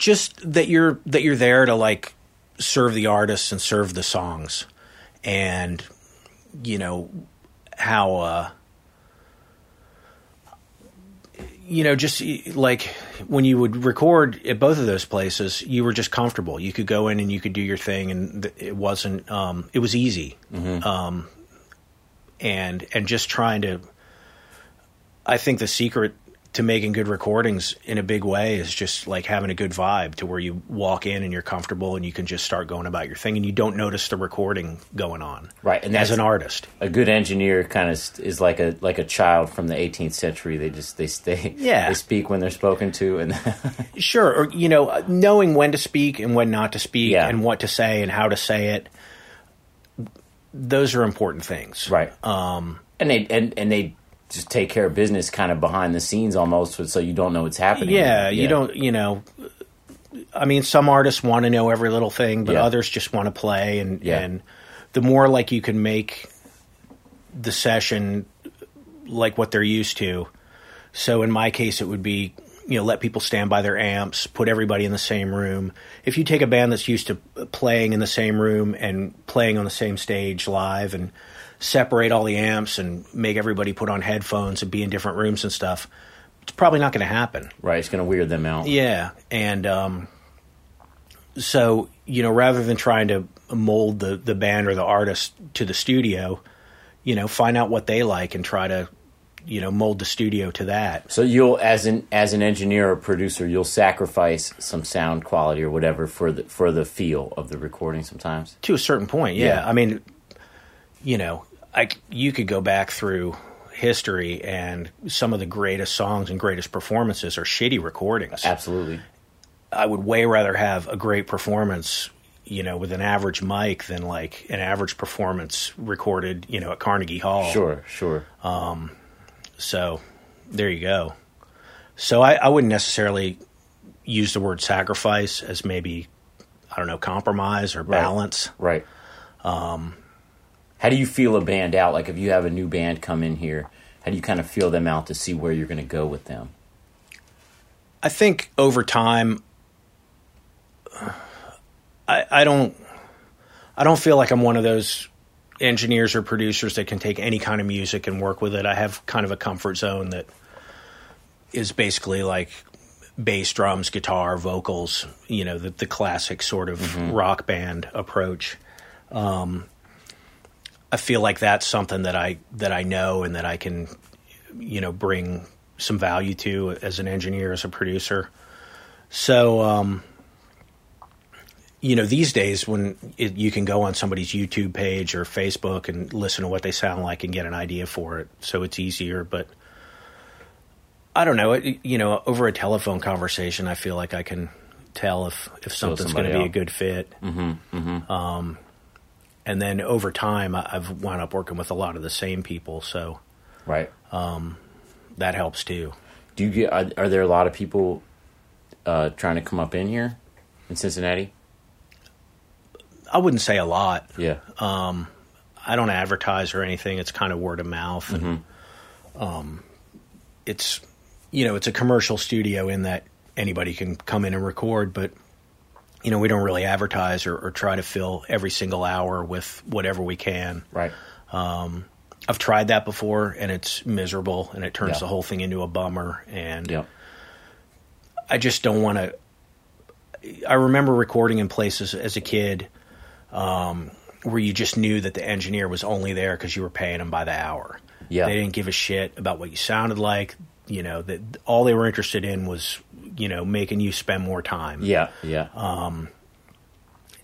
Speaker 1: just that you're that you're there to like serve the artists and serve the songs and you know how uh you know just like when you would record at both of those places you were just comfortable. You could go in and you could do your thing and th- it wasn't um it was easy. Um and and just trying to I think the secret to making good recordings in a big way is just like having a good vibe to where you walk in and you're comfortable and you can just start going about your thing and you don't notice the recording going on.
Speaker 5: Right, and
Speaker 1: as an artist.
Speaker 5: A good engineer kind of is like a like a child from the 18th century. They just they stay.
Speaker 1: Yeah.
Speaker 5: They speak when they're spoken to, and (laughs)
Speaker 1: Sure, or you know, knowing when to speak and when not to speak
Speaker 5: Yeah.
Speaker 1: and what to say and how to say it. Those are important things.
Speaker 5: right. Um, and they and and they just take care of business kind of behind the scenes almost, so you don't know what's happening.
Speaker 1: Yeah, you don't, you know, I mean, some artists want to know every little thing, but
Speaker 5: Yeah.
Speaker 1: others just want to play. And
Speaker 5: Yeah.
Speaker 1: and the more like you can make the session like what they're used to. So in my case, it would be you know let people stand by their amps, put everybody in the same room. If you take a band that's used to playing in the same room and playing on the same stage live and separate all the amps and make everybody put on headphones and be in different rooms and stuff, it's probably not going to happen.
Speaker 5: Right. It's going to weird them out.
Speaker 1: Yeah, and um, so you know, rather than trying to mold the the band or the artist to the studio, you know, find out what they like and try to, you know, mold the studio to that.
Speaker 5: So you'll, as an as an engineer or producer, you'll sacrifice some sound quality or whatever for the for the feel of the recording. Sometimes.
Speaker 1: To a certain point, yeah.
Speaker 5: Yeah.
Speaker 1: I mean, you know, I c- you could go back through history and some of the greatest songs and greatest performances are shitty recordings.
Speaker 5: Absolutely.
Speaker 1: I would way rather have a great performance, you know, with an average mic than like an average performance recorded, you know, at Carnegie Hall.
Speaker 5: Sure. Sure.
Speaker 1: So there you go. So I, I wouldn't necessarily use the word sacrifice as maybe, I don't know, compromise or balance.
Speaker 5: Right. Um, how do you feel a band out? Like if you have a new band come in here, how do you kind of feel them out to see where you're going to go with them?
Speaker 1: I think over time, I, I don't, I don't feel like I'm one of those engineers or producers that can take any kind of music and work with it. I have kind of a comfort zone that is basically like bass, drums, guitar, vocals. You know, the, the classic sort of rock band approach. Um, I feel like that's something that I that I know and that I can, you know, bring some value to as an engineer, as a producer. So, um, you know, these days when it, you can go on somebody's YouTube page or Facebook and listen to what they sound like and get an idea for it, so it's easier. But I don't know. It, you know, over a telephone conversation, I feel like I can tell if if something's going to be a good fit. Mm-hmm, Um, and then over time, I've wound up working with a lot of the same people, so
Speaker 5: Right.
Speaker 1: that helps too.
Speaker 5: Do you get? Are, are there a lot of people uh, trying to come up in here in Cincinnati?
Speaker 1: I wouldn't say a lot.
Speaker 5: Yeah.
Speaker 1: I don't advertise or anything. It's kind of word of mouth, and um, it's you know it's a commercial studio in that anybody can come in and record, but you know we don't really advertise or, or try to fill every single hour with whatever we can.
Speaker 5: right.
Speaker 1: I've tried that before, and it's miserable, and it turns
Speaker 5: Yeah.
Speaker 1: the whole thing into a bummer. And
Speaker 5: Yep.
Speaker 1: I just don't want to. I remember recording in places as a kid um, where you just knew that the engineer was only there because you were paying them by the hour.
Speaker 5: Yeah.
Speaker 1: they didn't give a shit about what you sounded like. You know that all they were interested in was you know making you spend more time.
Speaker 5: Yeah. Yeah.
Speaker 1: Um,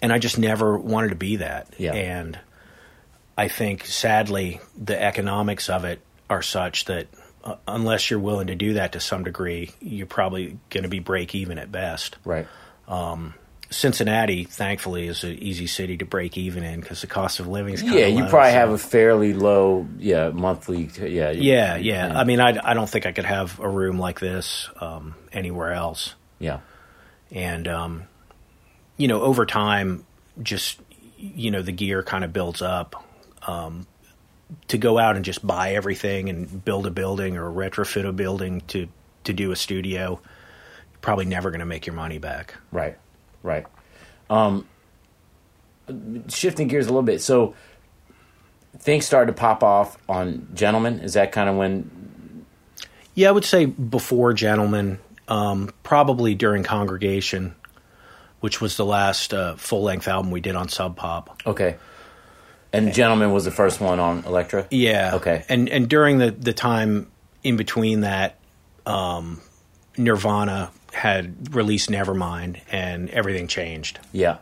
Speaker 1: and I just never wanted to be that.
Speaker 5: Yeah.
Speaker 1: And I think, sadly, the economics of it are such that uh, unless you're willing to do that to some degree, you're probably going to be break even at best.
Speaker 5: right.
Speaker 1: Cincinnati, thankfully, is an easy city to break even in because the cost of living is kind
Speaker 5: Yeah, you
Speaker 1: low,
Speaker 5: probably
Speaker 1: so-
Speaker 5: have a fairly low, yeah, monthly. Yeah.
Speaker 1: Yeah, yeah. I mean, I, I don't think I could have a room like this um, anywhere else.
Speaker 5: yeah.
Speaker 1: and um, you know over time just you know the gear kind of builds up um, to go out and just buy everything and build a building or retrofit a building to to do a studio you're probably never going to make your money back
Speaker 5: Right, right. Um, shifting gears a little bit. So things started to pop off on Gentlemen. Is that kind of when?
Speaker 1: yeah i would say before gentlemen um, probably during congregation which was the last uh, full-length album we did on sub pop
Speaker 5: Okay. And Gentlemen was the first one on Elektra.
Speaker 1: Yeah.
Speaker 5: Okay.
Speaker 1: And and during the the time in between that, um, Nirvana had released Nevermind, and everything changed.
Speaker 5: Yeah.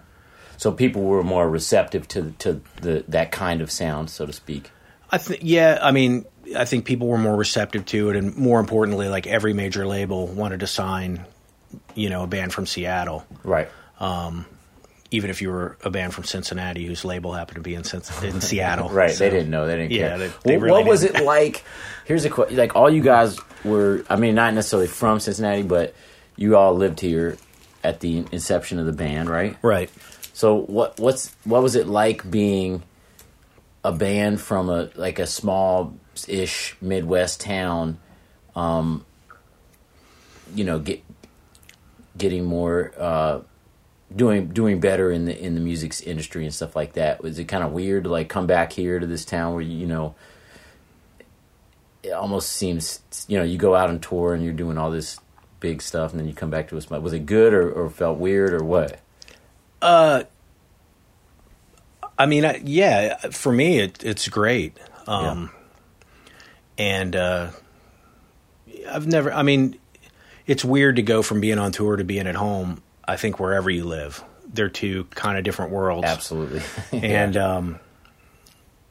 Speaker 5: So people were more receptive to to the that kind of sound, so to speak.
Speaker 1: I think. Yeah. I mean, I think people were more receptive to it, and more importantly, like every major label wanted to sign, you know, a band from Seattle,
Speaker 5: Right.
Speaker 1: Um, even if you were a band from Cincinnati whose label happened to be in, in (laughs) Seattle.
Speaker 5: Right.
Speaker 1: So-
Speaker 5: they didn't know. They didn't
Speaker 1: Yeah, they- they
Speaker 5: Wh-
Speaker 1: really
Speaker 5: what was
Speaker 1: didn't.
Speaker 5: it like? Here's a question. Like all you guys were. I mean, not necessarily from Cincinnati, but you all lived here. at the inception of the band, right?
Speaker 1: Right.
Speaker 5: So what what's what was it like being a band from a like a small ish Midwest town? Um, you know, get getting more uh, doing doing better in the in the music industry and stuff like that. Was it kind of weird to like come back here to this town where you, you know it almost seems you know you go out on tour and you're doing all this big stuff and then you come back to us. Was it good or, or felt weird or what?
Speaker 1: Uh, I mean, I, yeah, for me, it, it's great. Um, And uh, I've never, I mean, it's weird to go from being on tour to being at home, I think, wherever you live. They're two kind of different worlds.
Speaker 5: Absolutely. (laughs)
Speaker 1: And, um,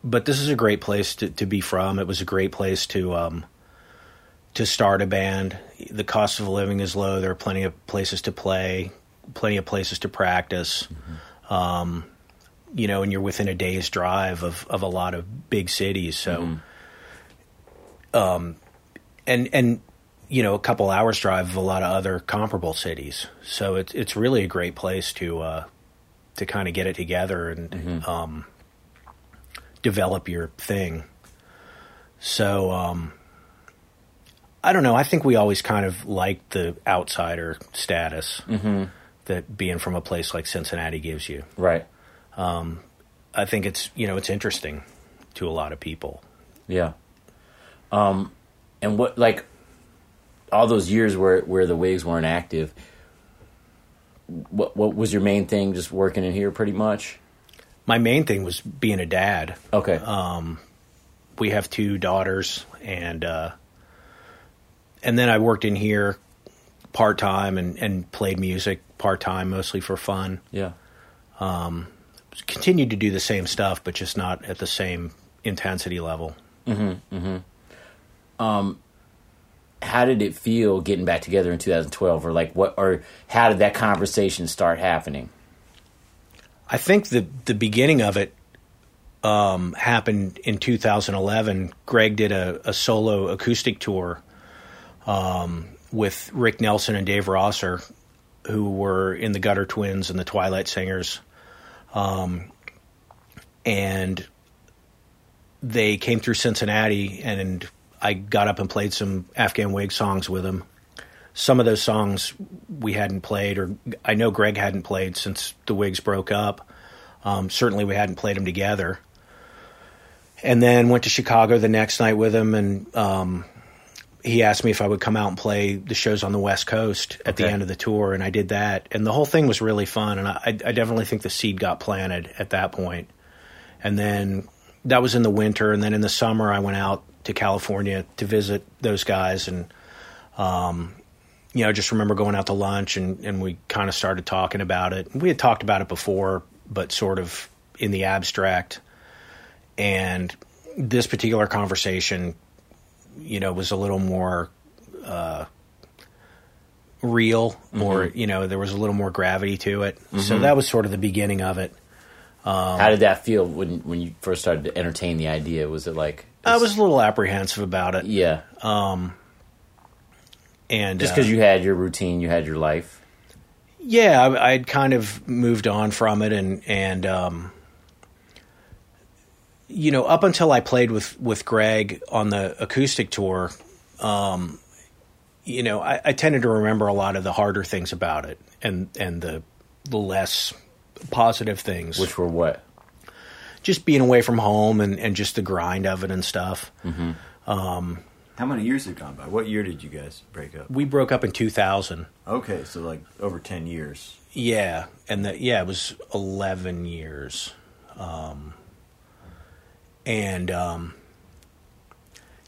Speaker 1: but this is a great place to, to be from. It was a great place to, um, to start a band. The cost of living is low. There are plenty of places to play, plenty of places to practice. Um, you know, and you're within a day's drive of, of a lot of big cities. So, um, and and you know, a couple hours drive of a lot of other comparable cities. So it's it's really a great place to uh, to kind of get it together and um, develop your thing. So um, I don't know. I think we always kind of liked the outsider status that being from a place like Cincinnati gives you.
Speaker 5: right.
Speaker 1: I think it's you know it's interesting to a lot of people.
Speaker 5: Yeah. Um, and what like all those years where where the Whigs weren't active. What what was your main thing? Just working in here, pretty much.
Speaker 1: My main thing was being a dad.
Speaker 5: Okay.
Speaker 1: We have two daughters, and uh, and then I worked in here part time and and played music part time, mostly for fun.
Speaker 5: yeah.
Speaker 1: Um, continued to do the same stuff, but just not at the same intensity level. Mm-hmm, mm-hmm.
Speaker 5: Um, how did it feel getting back together in 2012, or like what, or how did that conversation start happening?
Speaker 1: I think the the beginning of it um, happened in 2011. Greg did a, a solo acoustic tour um, with Rick Nelson and Dave Rosser, who were in the Gutter Twins and the Twilight Singers, um, and they came through Cincinnati, and I got up and played some Afghan Whig songs with them. Some of those songs we hadn't played, or I know Greg hadn't played since the Whigs broke up. Um, certainly, we hadn't played them together. And then went to Chicago the next night with him, and um, he asked me if I would come out and play the shows on the West Coast at the end of the tour, and I did that. And the whole thing was really fun, and I, I definitely think the seed got planted at that point. And then that was in the winter, and then in the summer, I went out to California to visit those guys, and um, you know, I just remember going out to lunch, and, and we kind of started talking about it. We had talked about it before, but sort of in the abstract. And this particular conversation, you know, was a little more uh, real, more you know, there was a little more gravity to it. So that was sort of the beginning of it.
Speaker 5: Um, how did that feel when when you first started to entertain the idea? Was it like
Speaker 1: I was a little apprehensive about it,
Speaker 5: yeah, Um,
Speaker 1: and
Speaker 5: just
Speaker 1: uh,
Speaker 5: because you had your routine, you had your life.
Speaker 1: yeah, I, I'd kind of moved on from it, and and um, you know, up until I played with with Greg on the acoustic tour, um, you know, I, I tended to remember a lot of the harder things about it, and and the the less positive things,
Speaker 5: Which were what?
Speaker 1: just being away from home and and just the grind of it and stuff.
Speaker 6: How many years have gone by? What year did you guys break up?
Speaker 1: We broke up in two thousand.
Speaker 6: Okay, so like over ten years.
Speaker 1: Yeah, and the, yeah, it was eleven years, um, and um,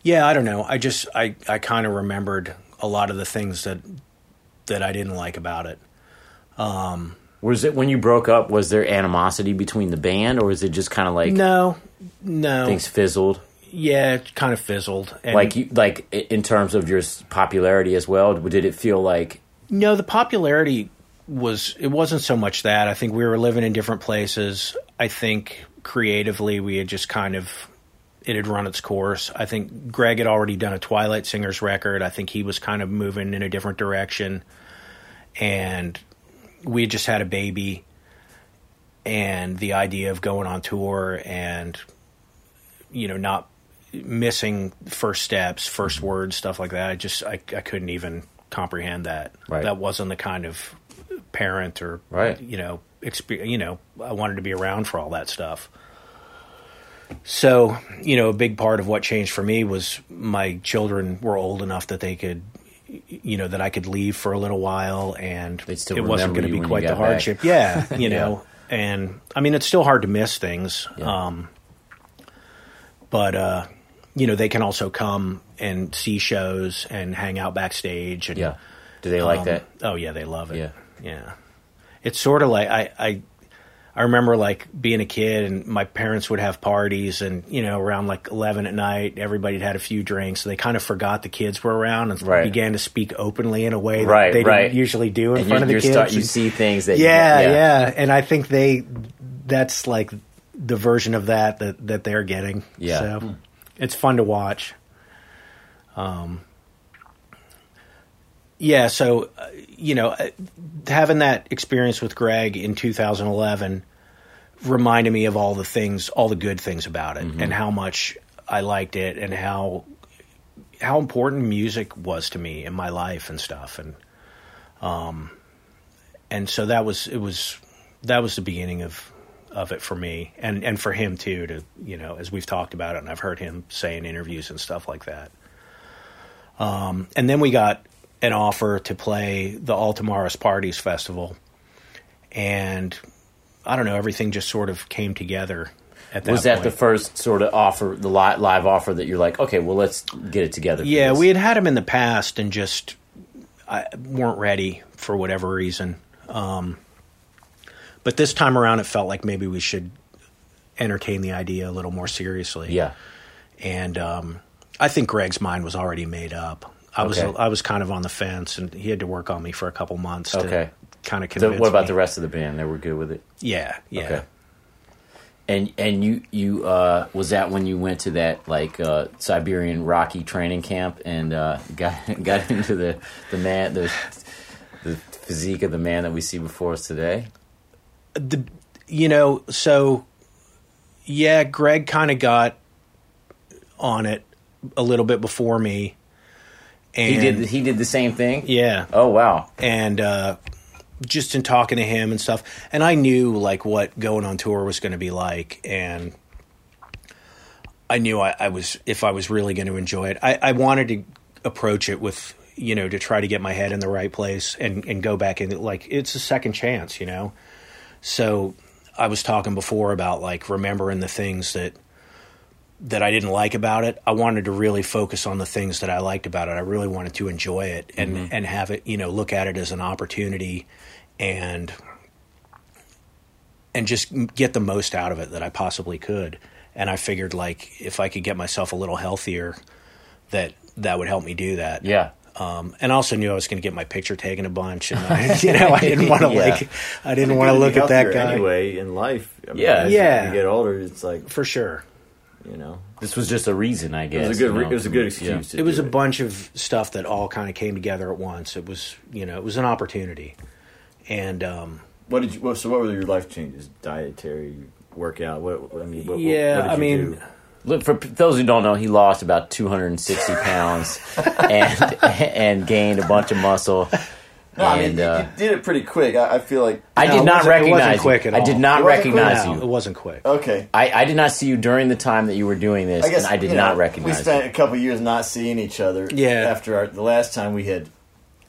Speaker 1: yeah, I don't know. I just I I kind of remembered a lot of the things that that I didn't like about it.
Speaker 5: Was it when you broke up? Was there animosity between the band, or was it just kind of like
Speaker 1: No, no,
Speaker 5: things fizzled?
Speaker 1: yeah, it kind of fizzled. And
Speaker 5: like you, like in terms of your popularity as well. Did it feel like
Speaker 1: No, the popularity was it wasn't so much that. I think we were living in different places. I think creatively we had just kind of it had run its course. I think Greg had already done a Twilight Singers record. I think he was kind of moving in a different direction. And we had just had a baby, and the idea of going on tour and you know not missing first steps, first words, stuff like that. I just I, I couldn't even comprehend that.
Speaker 5: Right.
Speaker 1: That wasn't the kind of parent or
Speaker 5: Right.
Speaker 1: you know expe- you know I wanted to be around for all that stuff. So, you know, a big part of what changed for me was my children were old enough that they could, you know, that I could leave for a little while and
Speaker 5: still
Speaker 1: it wasn't going to be quite the
Speaker 5: back.
Speaker 1: hardship. Yeah, (laughs) you know, and I mean, it's still hard to miss things.
Speaker 5: Yeah.
Speaker 1: Um, but, uh, you know, they can also come and see shows and hang out backstage. And,
Speaker 5: Yeah. Do they like
Speaker 1: um,
Speaker 5: that?
Speaker 1: Oh yeah, they love it.
Speaker 5: Yeah.
Speaker 1: yeah. It's sort of like I, I, I remember like being a kid and my parents would have parties and you know around like eleven at night, everybody had had a few drinks. So they kind of forgot the kids were around and
Speaker 5: Right.
Speaker 1: began to speak openly in a way that
Speaker 5: Right,
Speaker 1: they
Speaker 5: right.
Speaker 1: didn't usually do in
Speaker 5: And
Speaker 1: front of the kids.
Speaker 5: start, you
Speaker 1: And-
Speaker 5: see things that
Speaker 1: yeah,
Speaker 5: you,
Speaker 1: yeah, and I think they that's like the version of that that that they're getting.
Speaker 5: Yeah.
Speaker 1: so it's fun to watch. Um, yeah, so uh, you know, uh, having that experience with Greg in 2011 reminded me of all the things, all the good things about it, and how much I liked it, and how how important music was to me in my life and stuff, and um, and so that was it was that was the beginning of of it for me, and and for him too. To you know, as we've talked about it, and I've heard him say in interviews and stuff like that. Um, and then we got an offer to play the All Tomorrow's Parties Festival, and I don't know, everything just sort of came together. At that
Speaker 5: Was that the first sort of offer, the live offer that you're like, okay, well, let's get it together?
Speaker 1: Yeah, we had had them in the past and just I, weren't ready for whatever reason. Um, but this time around, it felt like maybe we should entertain the idea a little more seriously.
Speaker 5: Yeah.
Speaker 1: and um, I think Greg's mind was already made up. I was
Speaker 5: Okay.
Speaker 1: I was kind of on the fence, and he had to work on me for a couple months to
Speaker 5: Okay.
Speaker 1: kind of
Speaker 5: So
Speaker 1: convince.
Speaker 5: what about
Speaker 1: me.
Speaker 5: the rest of the band? They were good with it.
Speaker 1: Yeah, yeah.
Speaker 5: Okay. And and you you uh, was that when you went to that like uh, Siberian Rocky training camp and uh, (laughs) got got into the the man the the physique of the man that we see before us today?
Speaker 1: the you know so yeah greg kind of got on it a little bit before me and
Speaker 5: He did he did the same thing.
Speaker 1: yeah
Speaker 5: Oh wow.
Speaker 1: and uh just in talking to him and stuff and i knew like what going on tour was going to be like and i knew I, I was if i was really going to enjoy it I, I wanted to approach it with you know to try to get my head in the right place and and go back in like it's a second chance you know so I was talking before about like remembering the things that that I didn't like about it. I wanted to really focus on the things that I liked about it. I really wanted to enjoy it and and have it, you know, look at it as an opportunity and and just get the most out of it that I possibly could. And I figured like if I could get myself a little healthier that that would help me do that.
Speaker 5: Yeah.
Speaker 1: Um, and also knew I was going to get my picture taken a bunch, and (laughs) I, you know I didn't want to
Speaker 5: Yeah.
Speaker 1: like I didn't want to look at that guy
Speaker 6: anyway in life. I mean,
Speaker 5: Yeah.
Speaker 1: Yeah.
Speaker 6: You get older, it's like
Speaker 1: for sure.
Speaker 6: You know,
Speaker 5: This was just a reason, I
Speaker 6: it
Speaker 5: guess.
Speaker 6: was a good.
Speaker 5: you know?
Speaker 6: it was a good
Speaker 5: Yeah.
Speaker 6: excuse. To
Speaker 1: It was
Speaker 6: do
Speaker 1: a bunch of stuff that all kind of came together at once. It was you know it was an opportunity, and um,
Speaker 6: What did you? What, so what were your life changes? Dietary, workout. What? what- I mean, what,
Speaker 1: yeah,
Speaker 6: what did
Speaker 1: I mean.
Speaker 6: do?
Speaker 5: Look, for those who don't know, he lost about 260 pounds (laughs) and and gained a bunch of muscle.
Speaker 6: No, I mean, you,
Speaker 5: uh,
Speaker 6: you did it pretty quick. I, I feel like
Speaker 5: I did
Speaker 1: it
Speaker 5: not
Speaker 1: wasn't- it
Speaker 5: recognize
Speaker 1: quick
Speaker 5: you.
Speaker 1: at
Speaker 5: I did not
Speaker 6: It quick?
Speaker 5: recognize
Speaker 1: no,
Speaker 5: you.
Speaker 1: it wasn't quick.
Speaker 6: okay.
Speaker 5: I, I did not see you during the time that you were doing this,
Speaker 6: I guess
Speaker 5: and I did not
Speaker 6: know,
Speaker 5: recognize
Speaker 6: We spent
Speaker 5: you.
Speaker 6: a couple years not seeing each other.
Speaker 1: Yeah.
Speaker 6: After our, the last time we had,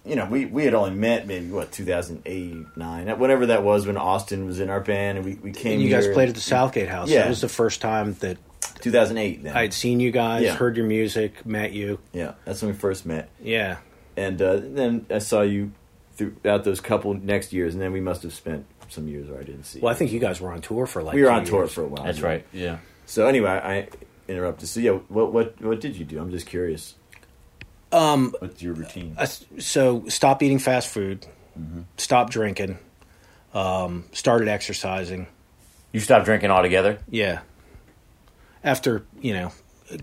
Speaker 6: you know, we, we had only met maybe what 2008, nine, whenever that was when Austin was in our band and we, we came.
Speaker 1: And you guys
Speaker 6: here
Speaker 1: played at the Southgate House.
Speaker 6: Yeah.
Speaker 1: That was the first time that
Speaker 6: 2008. Then
Speaker 1: I'd seen you guys,
Speaker 6: Yeah.
Speaker 1: heard your music, met you.
Speaker 6: yeah, that's when we first met.
Speaker 1: Yeah,
Speaker 6: And uh, then I saw you throughout those couple next years, and then we must have spent some years where I didn't see.
Speaker 1: well, I think you guys were on tour for like
Speaker 6: we were
Speaker 1: two
Speaker 6: on tour
Speaker 1: years.
Speaker 6: for a while.
Speaker 5: That's right. Yeah.
Speaker 6: So anyway, I interrupted. So yeah, what what what did you do? I'm just curious.
Speaker 1: Um,
Speaker 6: What's your routine?
Speaker 1: I s- so stop eating fast food,
Speaker 6: Mm-hmm.
Speaker 1: stop drinking, um, started exercising.
Speaker 5: You stopped drinking altogether.
Speaker 1: Yeah. After, you know,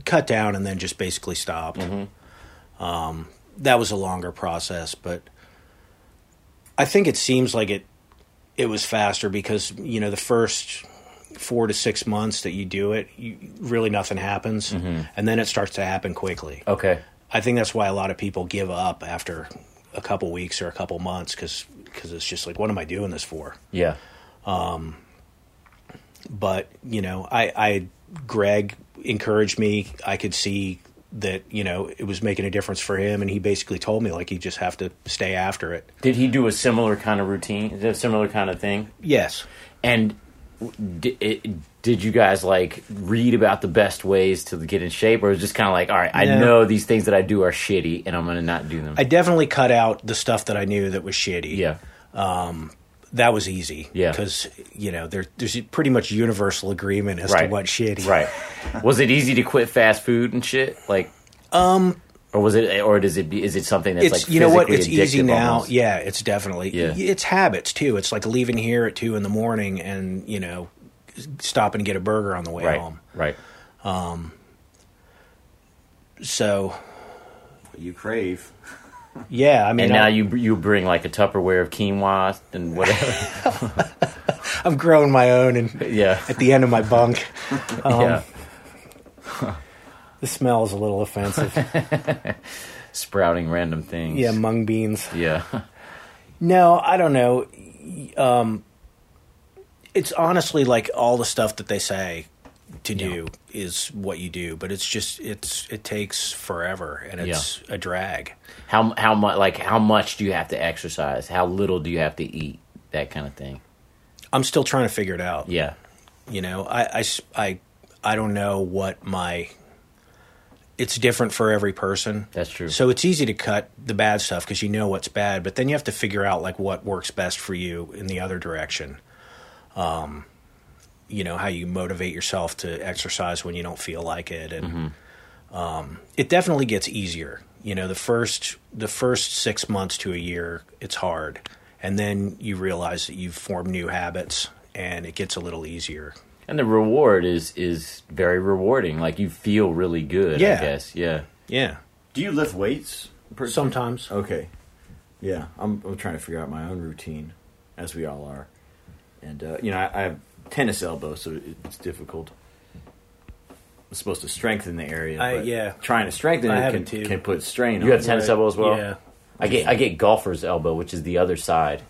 Speaker 1: cut down and then just basically stopped. Um, that was a longer process, but I think it seems like it it was faster because you know the first four to six months that you do it, you, really nothing happens, mm-hmm. and then it starts to happen quickly.
Speaker 5: Okay.
Speaker 1: I think that's why a lot of people give up after a couple weeks or a couple months because because it's just like, what am I doing this for?
Speaker 5: Yeah.
Speaker 1: Um, but you know, I, I Greg encouraged me. I could see that you know it was making a difference for him, and he basically told me like you just have to stay after it.
Speaker 5: Did he do a similar kind of routine? A similar kind of thing?
Speaker 1: Yes.
Speaker 5: And did, did you guys like read about the best ways to get in shape, or was it just kind of like, all right, I
Speaker 1: No.
Speaker 5: know these things that I do are shitty, and I'm going to not do them?
Speaker 1: I definitely cut out the stuff that I knew that was shitty.
Speaker 5: yeah.
Speaker 1: Um, that was easy.
Speaker 5: Yeah.
Speaker 1: because you know there, there's pretty much universal agreement as
Speaker 5: Right.
Speaker 1: to what shit.
Speaker 5: Right. was it easy to quit fast food and shit? Like, um, or was it, or does it be? Is it something that's
Speaker 1: It's
Speaker 5: like
Speaker 1: you know what
Speaker 5: physically
Speaker 1: it's easy
Speaker 5: addictive
Speaker 1: now.
Speaker 5: almost?
Speaker 1: Yeah, it's definitely
Speaker 5: Yeah.
Speaker 1: It's habits too. It's like leaving here at two in the morning and you know stop and get a burger on the way
Speaker 5: Right.
Speaker 1: home.
Speaker 5: Right.
Speaker 1: Um, so
Speaker 6: You crave.
Speaker 1: Yeah, I mean,
Speaker 5: And now
Speaker 1: I,
Speaker 5: you you bring like a Tupperware of quinoa and whatever. (laughs)
Speaker 1: I'm growing my own and
Speaker 5: yeah.
Speaker 1: at the end of my bunk. (laughs) Um,
Speaker 5: yeah. (laughs)
Speaker 1: The smell is a little offensive.
Speaker 5: Sprouting random things.
Speaker 1: yeah, mung beans.
Speaker 5: Yeah.
Speaker 1: No, I don't know. Um, it's honestly like all the stuff that they say to do is what you do, but it's just it's it takes forever and it's a drag.
Speaker 5: How how much like how much do you have to exercise? How little do you have to eat? That kind of thing.
Speaker 1: I'm still trying to figure it out.
Speaker 5: Yeah.
Speaker 1: You know, I I I don't know what my. It's different for every person.
Speaker 5: That's true.
Speaker 1: So it's easy to cut the bad stuff because you know what's bad, but then you have to figure out like what works best for you in the other direction. Um, you know how you motivate yourself to exercise when you don't feel like it, and um, it definitely gets easier. You know, the first the first six months to a year, it's hard, and then you realize that you've formed new habits, and it gets a little easier.
Speaker 5: And the reward is is very rewarding. Like you feel really good, I
Speaker 1: Yeah.
Speaker 5: guess. Yeah.
Speaker 1: Yeah,
Speaker 6: Do you lift weights? per-
Speaker 1: sometimes.
Speaker 6: Okay. Yeah, I'm, I'm trying to figure out my own routine, as we all are. And, uh, you know, I, I have tennis elbow, so it's difficult. I'm supposed to strengthen the area.
Speaker 1: I-
Speaker 6: but
Speaker 1: yeah.
Speaker 6: Trying to strengthen
Speaker 1: I
Speaker 6: it
Speaker 1: have
Speaker 6: can,
Speaker 1: it too.
Speaker 6: can put strain on.
Speaker 5: You
Speaker 6: on
Speaker 5: have
Speaker 6: it.
Speaker 5: tennis
Speaker 1: Right.
Speaker 5: elbow as well?
Speaker 1: Yeah.
Speaker 5: I get I get golfer's elbow, which is the other side.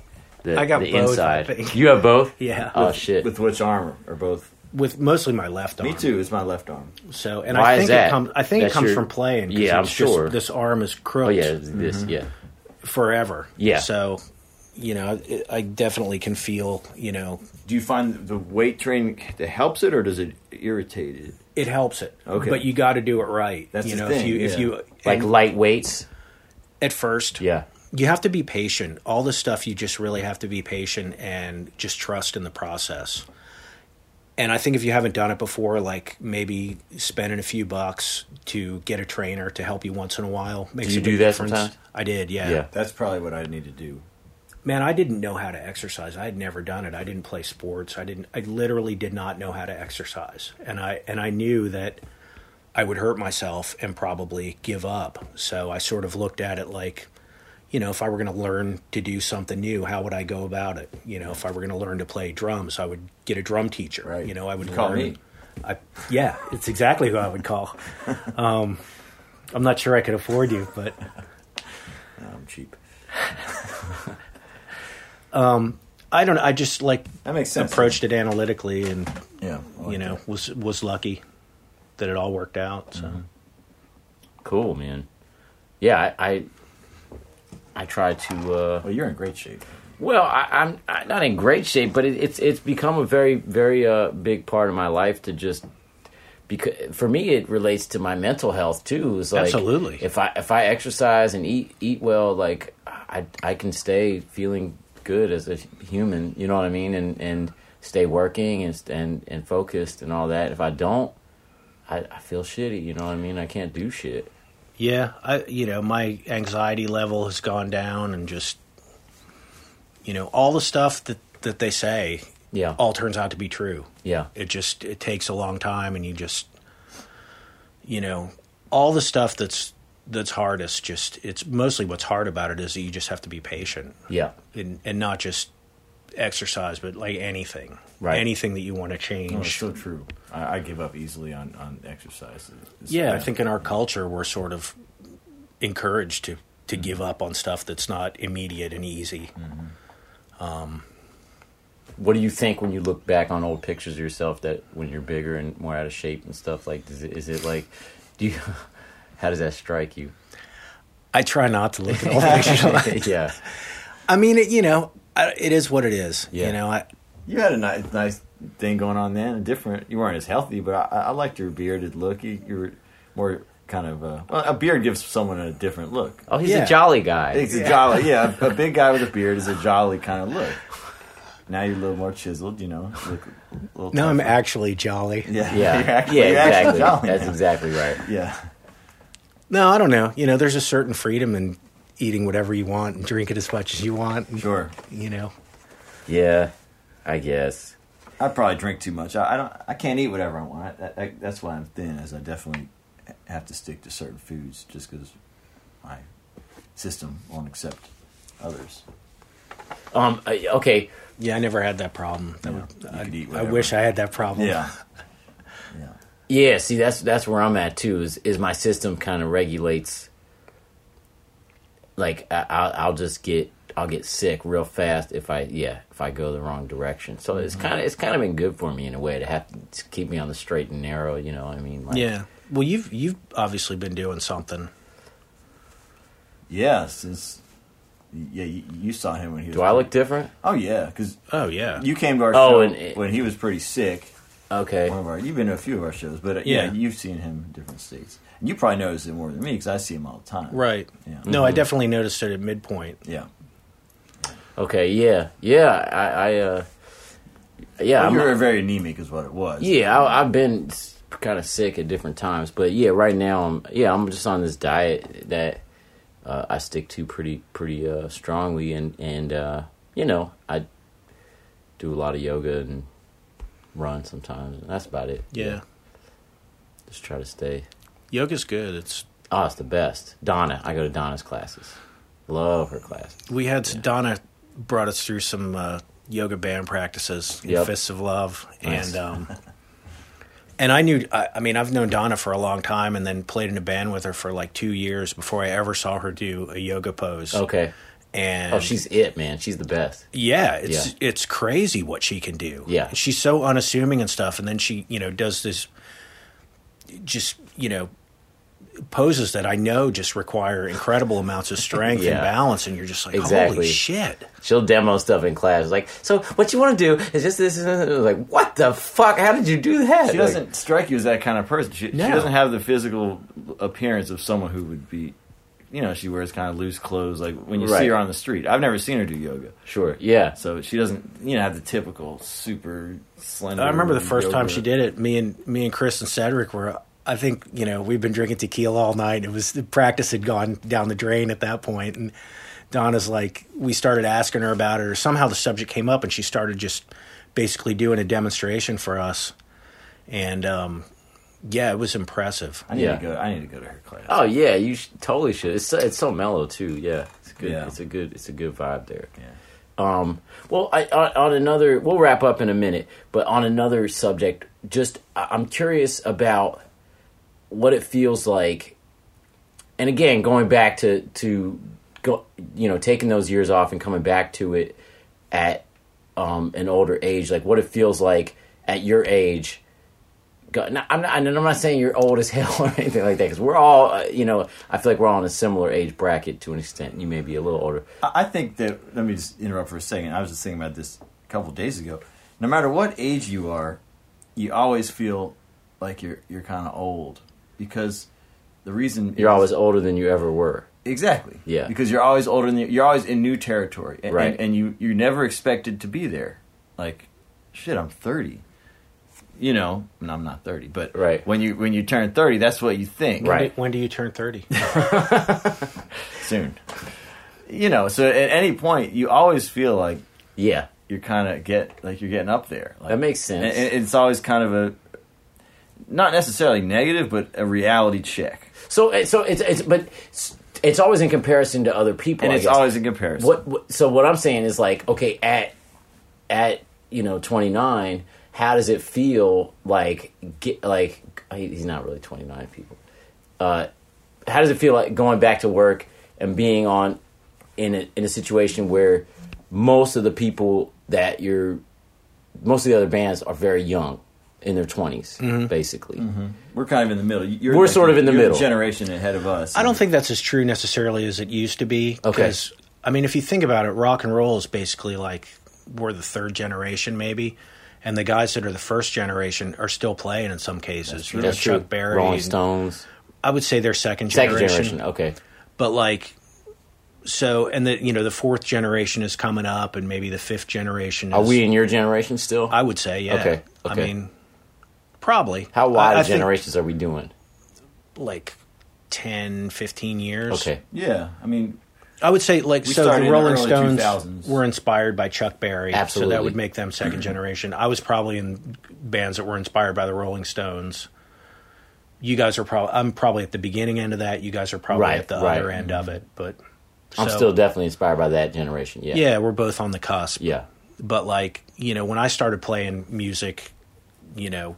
Speaker 5: The,
Speaker 1: I got
Speaker 5: the
Speaker 1: both, I
Speaker 5: inside.
Speaker 1: think.
Speaker 5: You have both? (laughs)
Speaker 1: Yeah.
Speaker 5: Oh
Speaker 6: With-
Speaker 5: shit.
Speaker 6: With which arm or both?
Speaker 1: With mostly my left arm.
Speaker 6: Me too. It's my left arm.
Speaker 1: So, and
Speaker 5: Why
Speaker 1: I
Speaker 5: is
Speaker 1: think
Speaker 5: that?
Speaker 1: it comes. I think
Speaker 5: That's
Speaker 1: it comes
Speaker 5: your-
Speaker 1: from playing. 'cause
Speaker 5: Yeah, I'm
Speaker 1: it's just-
Speaker 5: sure.
Speaker 1: this arm is crooked.
Speaker 5: oh yeah, this mm-hmm. yeah.
Speaker 1: forever.
Speaker 5: Yeah.
Speaker 1: So, you know, it, I definitely can feel. You know,
Speaker 6: Do you find the weight training that helps it, or does it irritate it?
Speaker 1: it helps it.
Speaker 6: Okay.
Speaker 1: But you got to do it right.
Speaker 6: That's
Speaker 1: you
Speaker 6: the
Speaker 1: know,
Speaker 6: thing,
Speaker 1: if you if you
Speaker 5: Like light weights.
Speaker 1: at first,
Speaker 5: Yeah.
Speaker 1: you have to be patient. All this stuff, you just really have to be patient and just trust in the process. And I think if you haven't done it before, like maybe spending a few bucks to get a trainer to help you once in a while makes
Speaker 5: Do you
Speaker 1: a big
Speaker 5: do that
Speaker 1: difference.
Speaker 5: sometimes?
Speaker 1: I did, yeah.
Speaker 5: Yeah.
Speaker 6: That's probably what I need to do.
Speaker 1: Man, I didn't know how to exercise. I had never done it. I didn't play sports. I didn't. I literally did not know how to exercise, and I and I knew that I would hurt myself and probably give up. So I sort of looked at it like, you know, if I were going to learn to do something new, how would I go about it? You know, if I were going to learn to play drums, I would get a drum teacher.
Speaker 6: Right.
Speaker 1: You know, I would
Speaker 6: Call
Speaker 1: learn.
Speaker 6: me.
Speaker 1: I, yeah, it's exactly who I would call. (laughs) Um, I'm not sure I could afford you, but (laughs)
Speaker 6: I'm cheap. (laughs)
Speaker 1: I don't. know. I just like
Speaker 6: That makes sense.
Speaker 1: approached it analytically and
Speaker 6: Yeah. Like
Speaker 1: you know
Speaker 6: that.
Speaker 1: was was lucky that it all worked out. So
Speaker 5: Cool, man. Yeah, I I, I try to uh
Speaker 6: Well, you're in great shape.
Speaker 5: Well, I, I'm, i not in great shape, but it, it's it's become a very very uh, big part of my life to just because for me it relates to my mental health too. It's like
Speaker 1: Absolutely.
Speaker 5: if I if I exercise and eat eat well, like I I can stay feeling good as a human. You know what I mean? And and stay working and and and focused and all that. If I don't, I, I feel shitty. You know what I mean? I can't do shit.
Speaker 1: yeah, I you know my anxiety level has gone down and just you know all the stuff that that they say
Speaker 5: Yeah.
Speaker 1: all turns out to be true.
Speaker 5: Yeah.
Speaker 1: It just it takes a long time and you just you know all the stuff that's that's hard hardest just it's mostly what's hard about it is that you just have to be patient
Speaker 5: Yeah.
Speaker 1: and and not just exercise, but like anything,
Speaker 5: Right.
Speaker 1: anything that you want to
Speaker 6: Oh, it's
Speaker 1: change.
Speaker 6: so true. I, I give up easily on on exercise. It's-
Speaker 1: yeah, I think in our culture we're sort of encouraged to to give up on stuff that's not immediate and easy.
Speaker 5: Um What do you think when you look back on old pictures of yourself that when you're bigger and more out of shape and stuff like is it, is it like do you how does that strike you?
Speaker 1: I try not to look at old (laughs) pictures.
Speaker 5: yeah.
Speaker 1: I mean, it, you know, I- it is what it is.
Speaker 5: Yeah.
Speaker 1: You know, I,
Speaker 6: You had a nice, nice thing going on then. Different. You weren't as healthy, but I, I liked your bearded look. You, you were more kind of. Uh, well, a beard gives someone a different look.
Speaker 5: Oh, he's
Speaker 1: Yeah.
Speaker 5: a jolly guy.
Speaker 6: It's a jolly. Yeah, a (laughs) big guy with a beard is a jolly kind of look. Now you're a little more chiseled. You know. Look a little
Speaker 1: no, I'm actually jolly.
Speaker 6: Yeah.
Speaker 5: Yeah. (laughs)
Speaker 6: You're actually,
Speaker 5: yeah,
Speaker 6: you're actually
Speaker 5: exactly.
Speaker 6: jolly
Speaker 5: That's
Speaker 6: now.
Speaker 5: exactly right.
Speaker 6: Yeah.
Speaker 1: No, I don't know. You know, there's a certain freedom in eating whatever you want and drinking as much as you want. and,
Speaker 6: Sure.
Speaker 1: You know,
Speaker 5: Yeah. I guess.
Speaker 6: I probably drink too much. I, I don't. I can't eat whatever I want. That, that, that's why I'm thin. Is I definitely have to stick to certain foods just because my system won't accept others.
Speaker 5: Um okay,
Speaker 1: yeah, I never had that problem. That
Speaker 6: Yeah,
Speaker 1: would-
Speaker 6: you
Speaker 1: I,
Speaker 6: could eat
Speaker 1: I wish I had that problem.
Speaker 6: Yeah. (laughs) Yeah.
Speaker 5: Yeah, see, that's that's where I'm at too. Is is my system kind of regulates? Like I, I'll I'll just get I'll get sick real fast if I yeah if I go the wrong direction. So it's mm-hmm. kind of it's kind of been good for me in a way to have to keep me on the straight and narrow. You know, what I mean, like,
Speaker 1: Yeah. Well, you've you've obviously been doing something.
Speaker 6: Yeah. Since yeah, you, you saw him when he was.
Speaker 5: Do I look different?
Speaker 6: Oh yeah, because
Speaker 1: Oh yeah.
Speaker 6: you came to our
Speaker 5: Oh,
Speaker 6: show
Speaker 5: and it-
Speaker 6: when he was pretty sick.
Speaker 5: Okay.
Speaker 6: One of our, you've been to a few of our shows, but uh, yeah,
Speaker 1: Yeah.
Speaker 6: you've seen him in different states. And you probably notice it more than me because I see him all the time.
Speaker 1: Right.
Speaker 6: Yeah.
Speaker 1: No, I definitely noticed it at midpoint.
Speaker 6: Yeah.
Speaker 5: Okay. Yeah. Yeah. I. I uh, yeah.
Speaker 6: Well,
Speaker 5: I'm-
Speaker 6: you were very anemic, is what it was.
Speaker 5: Yeah, I, I've been kind of sick at different times, but yeah, right now I'm yeah I'm just on this diet that uh, I stick to pretty pretty uh, strongly, and and uh, you know I do a lot of yoga and run sometimes, and that's about it.
Speaker 1: Yeah.
Speaker 5: just try to stay.
Speaker 1: Yoga's good. It's
Speaker 5: Oh, it's the best. Donna, I go to Donna's classes. Love her classes.
Speaker 1: we had Donna brought us through some uh, yoga band practices in
Speaker 5: Yep.
Speaker 1: Fists of Love,
Speaker 5: Nice.
Speaker 1: and um, (laughs) and I knew. I, I mean, I've known Donna for a long time, and then played in a band with her for like two years before I ever saw her do a yoga pose.
Speaker 5: Okay.
Speaker 1: And
Speaker 5: Oh, she's it, man. She's the best.
Speaker 1: Yeah, it's
Speaker 5: Yeah.
Speaker 1: it's crazy what she can do.
Speaker 5: Yeah.
Speaker 1: she's so unassuming and stuff, and then she you know does this, just you know, poses that I know just require incredible amounts of strength (laughs)
Speaker 5: Yeah.
Speaker 1: and balance, and you're just like,
Speaker 5: Exactly.
Speaker 1: holy shit.
Speaker 5: She'll demo stuff in class. Like, so what you want to do is just this. And. Like, what the fuck? How did you do that?
Speaker 6: She
Speaker 5: Like,
Speaker 6: doesn't strike you as that kind of person. She,
Speaker 1: No.
Speaker 6: she doesn't have the physical appearance of someone who would be, you know, she wears kind of loose clothes. Like when you
Speaker 5: Right.
Speaker 6: see her on the street, I've never seen her do yoga,
Speaker 5: Sure. Yeah.
Speaker 6: so she doesn't, you know, have the typical super slender.
Speaker 1: I remember the first time she did it. Me and me and Chris and Cedric were. I think you know we've been drinking tequila all night. It was the practice had gone down the drain at that point, and Donna's like we started asking her about it, or somehow the subject came up, and she started just basically doing a demonstration for us, and um, yeah, it was impressive.
Speaker 6: I need
Speaker 5: Yeah.
Speaker 6: to go. I need to go to her class.
Speaker 5: Oh yeah, you sh- totally should. It's so, it's so mellow too. Yeah, it's good.
Speaker 6: Yeah.
Speaker 5: It's a good. It's a good vibe there.
Speaker 6: Yeah.
Speaker 5: Um. Well, I, on, on another, we'll wrap up in a minute. But on another subject, just I- I'm curious about what it feels like. And again, going back to to go, you know, taking those years off and coming back to it at um, an older age, like what it feels like at your age. Go, I'm not. and I'm not saying you're old as hell (laughs) or anything like that. Because we're all, uh, you know, I feel like we're all in a similar age bracket to an extent. You may be a little older.
Speaker 6: I think that. Let me just interrupt for a second. I was just thinking about this a couple of days ago. No matter what age you are, you always feel like you're you're kind of old because the reason
Speaker 5: You're
Speaker 6: is-
Speaker 5: always older than you ever were.
Speaker 6: exactly
Speaker 5: Yeah.
Speaker 6: because you're always older than you're always in new territory and,
Speaker 5: Right.
Speaker 6: and, and you you never expected to be there. Like, shit, I'm thirty. You know, and I'm not thirty, but
Speaker 5: Right.
Speaker 6: when you when you turn thirty, that's what you think.
Speaker 5: Right.
Speaker 1: When do you turn thirty? (laughs)
Speaker 6: soon. You know, so at any point, you always feel like
Speaker 5: Yeah,
Speaker 6: you're kind of get like you're getting up there. Like,
Speaker 5: that makes sense.
Speaker 6: and- and it's always kind of a not necessarily negative, but a reality check,
Speaker 5: so, eh, so it's it's but it's, it's always in comparison to other people.
Speaker 6: and
Speaker 5: I
Speaker 6: it's
Speaker 5: guess.
Speaker 6: always in comparison.
Speaker 5: what, what. So what I'm saying is like, okay, at at you know 29, how does it feel like get like he's not really 29 people. Uh, how does it feel like going back to work and being on in a, in a situation where most of the people that you're most of the other bands are very young in their 20s basically
Speaker 6: We're kind of in the middle. You're
Speaker 5: We're sort of in the
Speaker 6: you're
Speaker 5: middle.
Speaker 6: generation ahead of us.
Speaker 1: I don't think that's as true necessarily as it used to be.
Speaker 5: Okay.
Speaker 1: Because, I mean, if you think about it, rock and roll is basically like we're the third generation, maybe. And the guys that are the first generation are still playing in some cases. You know,
Speaker 5: that's true
Speaker 1: Chuck Berry.
Speaker 5: rolling stones
Speaker 1: I would say they're second generation.
Speaker 5: second
Speaker 1: generation.
Speaker 5: generation okay
Speaker 1: But like, so, and the, you know, the fourth generation is coming up and maybe the fifth generation is.
Speaker 5: are we in your generation still
Speaker 1: I would say, yeah.
Speaker 5: Okay,
Speaker 1: I
Speaker 5: okay.
Speaker 1: mean, probably.
Speaker 5: how wide
Speaker 1: I, I
Speaker 5: of
Speaker 1: think,
Speaker 5: generations are we doing
Speaker 1: Like 10, 15 years.
Speaker 5: okay
Speaker 6: Yeah, I mean,
Speaker 1: I would say like
Speaker 6: We
Speaker 1: so
Speaker 6: started
Speaker 1: the
Speaker 6: in the
Speaker 1: Rolling
Speaker 6: early
Speaker 1: Stones
Speaker 6: 2000s.
Speaker 1: were inspired by Chuck Berry, so
Speaker 5: Absolutely.
Speaker 1: that would make them second (clears throat) generation. I was probably in bands that were inspired by the Rolling Stones. You guys are probably I'm probably at the beginning end of that. You guys are probably
Speaker 5: Right,
Speaker 1: at the
Speaker 5: right.
Speaker 1: other end of it, but
Speaker 5: i'm
Speaker 1: so-
Speaker 5: still definitely inspired by that generation yeah
Speaker 1: yeah, we're both on the cusp.
Speaker 5: yeah
Speaker 1: But like, you know, when I started playing music, you know,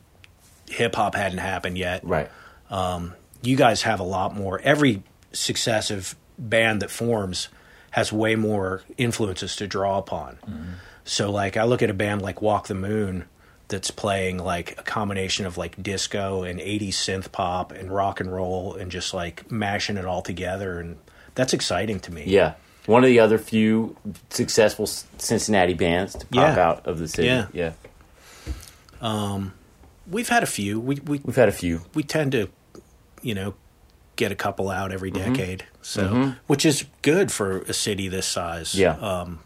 Speaker 1: hip hop hadn't happened yet.
Speaker 5: right um,
Speaker 1: you guys have a lot more. Every successive band that forms has way more influences to draw upon. So, like, I look at a band like Walk the Moon that's playing like a combination of like disco and 80s synth pop and rock and roll and just like mashing it all together. And that's exciting to me.
Speaker 5: yeah one of the other few successful cincinnati bands to pop
Speaker 1: Yeah.
Speaker 5: out of the city
Speaker 1: Yeah.
Speaker 5: yeah Um
Speaker 1: We've had a few. We, we,
Speaker 5: we've had a few
Speaker 1: we tend to, you know, get a couple out every
Speaker 5: Mm-hmm.
Speaker 1: decade. So, which is good for a city this size.
Speaker 5: Yeah.
Speaker 1: Um,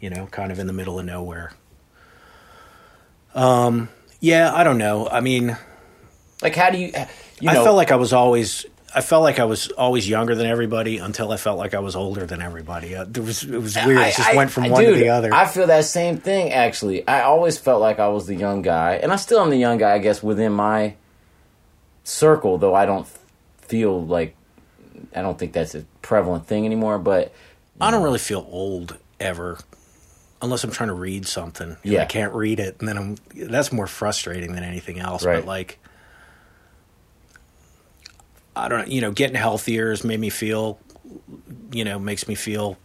Speaker 1: you know, kind of in the middle of nowhere. Um, yeah, I don't know. I mean,
Speaker 5: like how do you you know
Speaker 1: I felt like I was always. I felt like I was always younger than everybody until I felt like I was older than everybody. Uh, there was it was weird.
Speaker 5: I-
Speaker 1: it just
Speaker 5: I-
Speaker 1: went from
Speaker 5: I-
Speaker 1: one
Speaker 5: dude,
Speaker 1: to the other.
Speaker 5: I feel that same thing actually. I always felt like I was the young guy, and I still am the young guy, I guess, within my circle. Though I don't feel like I don't think that's a prevalent thing anymore. But
Speaker 1: I don't really feel old ever, unless I'm trying to read something.
Speaker 5: Yeah.
Speaker 1: I can't read it, and then I'm. That's more frustrating than anything else.
Speaker 5: Right.
Speaker 1: But like, I don't. know, You know, getting healthier has made me feel. You know, makes me feel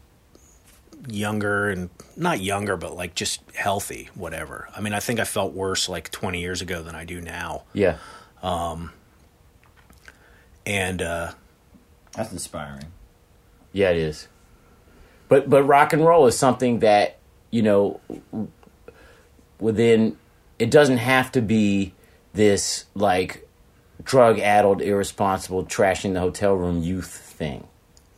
Speaker 1: younger and not younger, but like just healthy. Whatever. I mean, I think I felt worse like 20 years ago than I do now,
Speaker 5: yeah, um,
Speaker 1: and. uh
Speaker 6: that's inspiring.
Speaker 5: yeah, it is. But but rock and roll is something that you know within. It doesn't have to be this like drug addled, irresponsible, trashing the hotel room youth thing.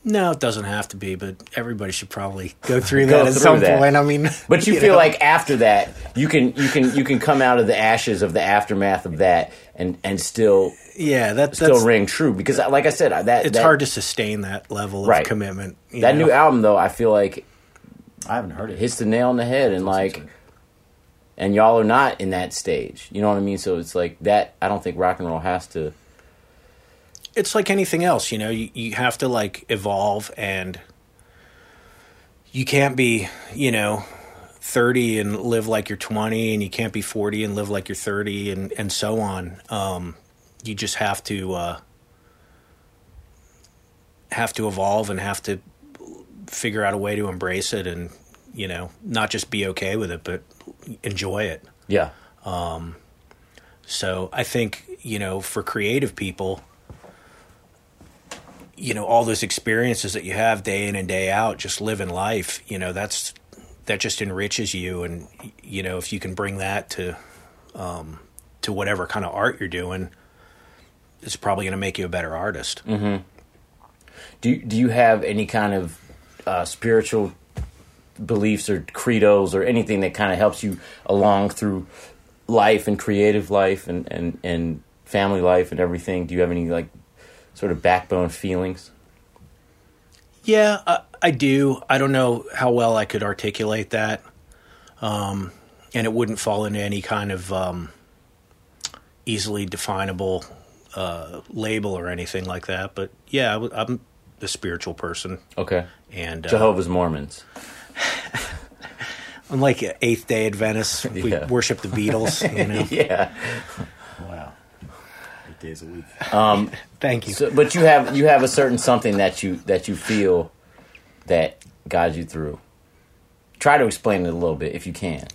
Speaker 1: No, it doesn't have to be, but everybody should probably go (laughs) through
Speaker 5: Go
Speaker 1: that at
Speaker 5: through
Speaker 1: some
Speaker 5: that.
Speaker 1: point. I mean, (laughs)
Speaker 5: But (laughs) you, feel
Speaker 1: know.
Speaker 5: like after that, you can you can you can come out of the ashes of the aftermath of that and and still
Speaker 1: yeah, that,
Speaker 5: still
Speaker 1: that's
Speaker 5: ring true because like I said, that
Speaker 1: it's
Speaker 5: that,
Speaker 1: hard to sustain that level of
Speaker 5: Right.
Speaker 1: commitment. you
Speaker 5: that
Speaker 1: know?
Speaker 5: new album though. I feel like
Speaker 6: I haven't heard it.
Speaker 5: hits the nail on the head and like and y'all are not in that stage. You know what I mean? So it's like that. I don't think rock and roll has to.
Speaker 1: it's like anything else, you know. You you have to like evolve, and you can't be, you know, thirty and live like you're twenty, and you can't be forty and live like you're thirty, and and so on. Um, you just have to uh, have to evolve and have to figure out a way to embrace it, and you know, not just be okay with it, but enjoy it.
Speaker 5: Yeah, um,
Speaker 1: So I think, you know, for creative people, you know, all those experiences that you have day in and day out, just living life, you know, that's that just enriches you and you know, if you can bring that to um to whatever kind of art you're doing, it's probably going to make you a better artist.
Speaker 5: do you- do you have any kind of uh, spiritual beliefs or credos or anything that kind of helps you along through life and creative life and, and, and family life and everything? Do you have any like sort of backbone feelings?
Speaker 1: Yeah, I, I do. I don't know how well I could articulate that, um, and it wouldn't fall into any kind of um, easily definable uh, label or anything like that. But yeah, I w- I'm a spiritual person,
Speaker 5: Okay,
Speaker 1: and uh,
Speaker 5: Jehovah's Mormons. (laughs)
Speaker 1: I'm like Eighth Day Adventists. We
Speaker 5: Yeah.
Speaker 1: worship the Beatles. You (laughs) know.
Speaker 5: yeah.
Speaker 6: Wow. Eight days a week.
Speaker 1: Um, (laughs) Thank you.
Speaker 5: So, but you have you have a certain something that you that you feel that guides you through. Try to explain it a little bit if you can.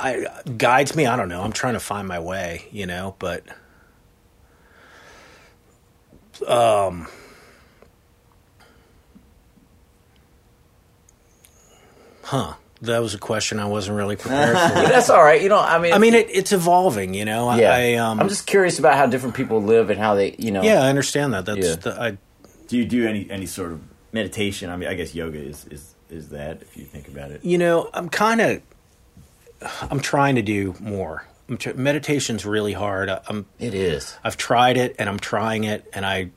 Speaker 1: I guides me. I don't know. I'm trying to find my way, you know, but um huh. That was a question I wasn't really prepared for. (laughs)
Speaker 5: That's all right. You know, I mean,
Speaker 1: I mean, it, it's evolving, you know.
Speaker 5: yeah.
Speaker 1: I, um,
Speaker 5: I'm just curious about how different people live and how they, you know.
Speaker 1: yeah, I understand that. That's
Speaker 5: Yeah.
Speaker 1: the, I,
Speaker 6: Do you do any any sort of meditation? I mean, I guess yoga is is is that if you think about it.
Speaker 1: you know, I'm kind of, I'm trying to do more. I'm tr- meditation's really hard. I- I'm
Speaker 5: It is.
Speaker 1: I've tried it and I'm trying it and I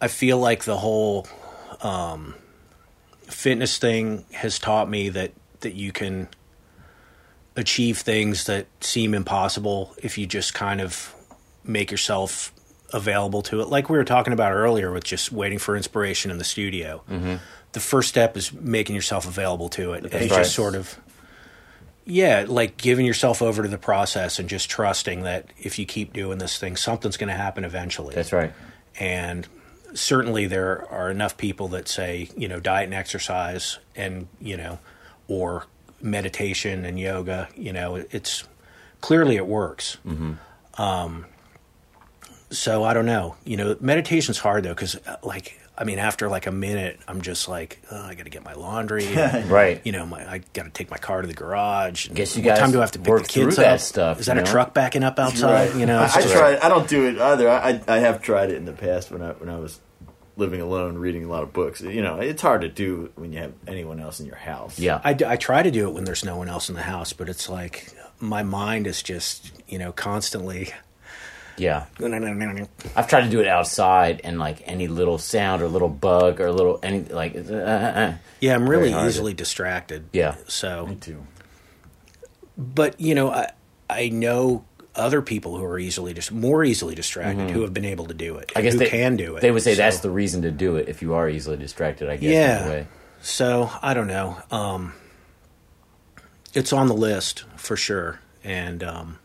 Speaker 1: I feel like the whole um, fitness thing has taught me that that you can achieve things that seem impossible if you just kind of make yourself available to it like we were talking about earlier with just waiting for inspiration in the studio the first step is making yourself available to it and
Speaker 5: right.
Speaker 1: just sort of yeah, like giving yourself over to the process and just trusting that if you keep doing this thing, something's going to happen eventually.
Speaker 5: That's right.
Speaker 1: And certainly there are enough people that say, you know, diet and exercise and, you know, or meditation and yoga, you know, it's clearly it works. Um, so I don't know. You know, meditation's hard though, because like, I mean, after like a minute, I'm just like, oh, I got to get my laundry. (laughs) and,
Speaker 5: Right.
Speaker 1: you know, my, I got to take my car to the garage. and
Speaker 5: Guess you guys
Speaker 1: time do I have to pick the kids up?
Speaker 5: stuff,
Speaker 1: Is that
Speaker 5: you
Speaker 1: a
Speaker 5: know?
Speaker 1: truck backing up outside? You know, (laughs)
Speaker 6: I, I. I don't do it either. I, I I have tried it in the past when I when I was living alone, reading a lot of books. You know, it's hard to do when you have anyone else in your house.
Speaker 5: Yeah.
Speaker 1: I, I try to do it when there's no one else in the house, but it's like my mind is just, you know, constantly.
Speaker 5: Yeah.
Speaker 1: Yeah, (laughs)
Speaker 5: I've tried to do it outside and like any little sound or little bug or little any like uh, uh, uh.
Speaker 1: I'm really easily distracted.
Speaker 5: Yeah.
Speaker 1: So,
Speaker 6: me too.
Speaker 1: but you know, I I know other people who are easily just more easily distracted who have been able to do it.
Speaker 5: Mm-hmm. I guess
Speaker 1: who
Speaker 5: they
Speaker 1: can do it.
Speaker 5: They would say
Speaker 1: So-
Speaker 5: that's the reason to do it if you are easily distracted. I guess.
Speaker 1: Yeah. So I don't know. Um, it's on the list for sure, and um,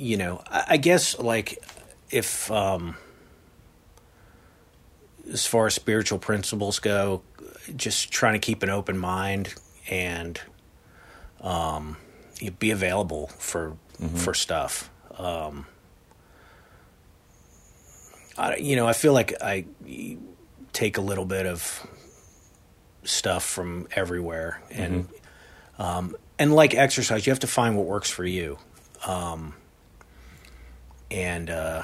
Speaker 1: you know, I, I guess like if um, as far as spiritual principles go, just trying to keep an open mind and um, be available for for stuff. Um, I, you know, I feel like I take a little bit of stuff from everywhere and um, and like exercise you have to find what works for you. Um, and uh,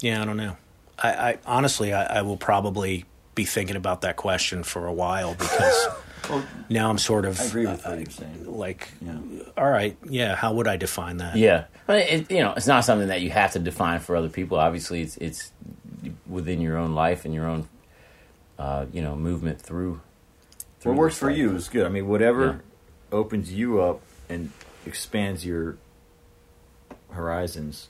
Speaker 1: yeah i don't know i, I honestly I, I will probably be thinking about that question for a while because (laughs) now i'm sort of
Speaker 6: I agree with what you're saying.
Speaker 1: like
Speaker 6: Yeah.
Speaker 1: all right yeah how would i define that
Speaker 5: Yeah, but it, you know, it's not something that you have to define for other people. Obviously, it's it's within your own life and your own, uh, you know, movement through. through
Speaker 6: What works for
Speaker 5: life.
Speaker 6: you is good. I mean, whatever
Speaker 5: Yeah.
Speaker 6: opens you up and expands your horizons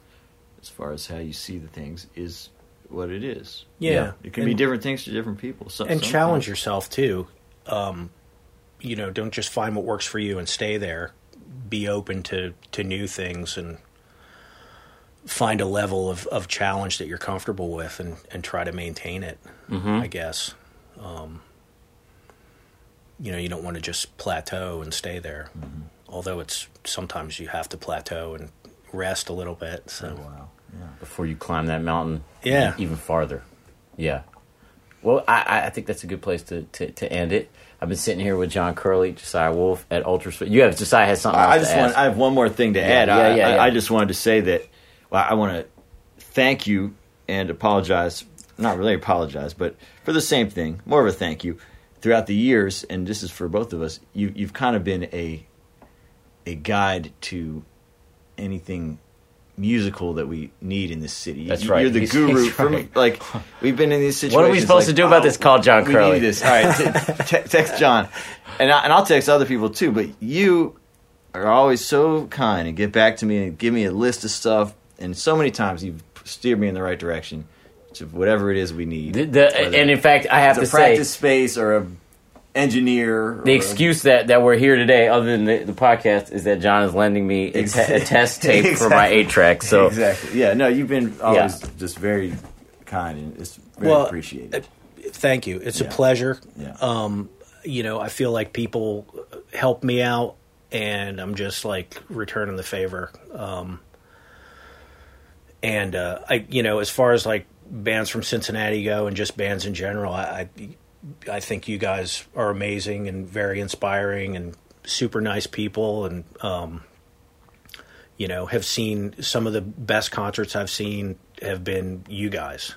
Speaker 6: as far as how you see the things is what it is.
Speaker 1: yeah,
Speaker 5: Yeah.
Speaker 6: It can
Speaker 1: And-
Speaker 6: be different things to different people. So,
Speaker 1: and
Speaker 6: sometimes-
Speaker 1: challenge yourself too. Um, you know, don't just find what works for you and stay there. Be open to to new things and find a level of, of challenge that you're comfortable with and, and try to maintain it. I guess. Um, you know, you don't want to just plateau and stay there. Although it's sometimes you have to plateau and rest a little bit. So oh,
Speaker 6: Wow. Yeah.
Speaker 5: before you climb that mountain.
Speaker 1: Yeah.
Speaker 5: even farther. Yeah. Well, I- I, I think that's a good place to, to, to end it. I've been sitting here with John Curley, Josiah Wolf at Ultra. You have Josiah has something.
Speaker 6: I just
Speaker 5: to
Speaker 6: want.
Speaker 5: ask.
Speaker 6: I have one more thing to add.
Speaker 5: yeah,
Speaker 6: I,
Speaker 5: yeah,
Speaker 6: I,
Speaker 5: yeah.
Speaker 6: I just wanted to say that. Well, I want to thank you and apologize. Not really apologize, but for the same thing. More of a thank you. Throughout the years, and this is for both of us. You, you've kind of been a a guide to anything musical that we need in this city.
Speaker 5: That's right.
Speaker 6: You're the
Speaker 5: He's-
Speaker 6: guru.
Speaker 5: he's
Speaker 6: From, like we've been in these situations.
Speaker 5: What are we supposed
Speaker 6: like,
Speaker 5: to do about this? Call John
Speaker 6: we
Speaker 5: Curley.
Speaker 6: need this. All right, t- (laughs) t- text John, and I, and I'll text other people too. But you are always so kind and get back to me and give me a list of stuff. And so many times you've steered me in the right direction. to whatever it is we need.
Speaker 2: The, the, and in fact, I have to
Speaker 6: a practice
Speaker 2: say
Speaker 6: space or a engineer.
Speaker 2: the
Speaker 6: a-
Speaker 2: excuse that, that we're here today, other than the, the podcast, is that John is lending me a, te- a test tape for my eight track. So
Speaker 6: exactly, yeah. No, you've been always
Speaker 2: Yeah.
Speaker 6: just very kind and it's very
Speaker 1: Well,
Speaker 6: appreciated.
Speaker 1: Thank you. It's
Speaker 6: Yeah.
Speaker 1: a pleasure.
Speaker 6: yeah,
Speaker 1: Um, you know, I feel like people help me out, and I'm just like returning the favor. Um, and uh, I, you know, as far as like bands from Cincinnati go, and just bands in general, I, I, I think you guys are amazing and very inspiring and super nice people, and um, you know, have seen some of the best concerts I've seen have been you guys.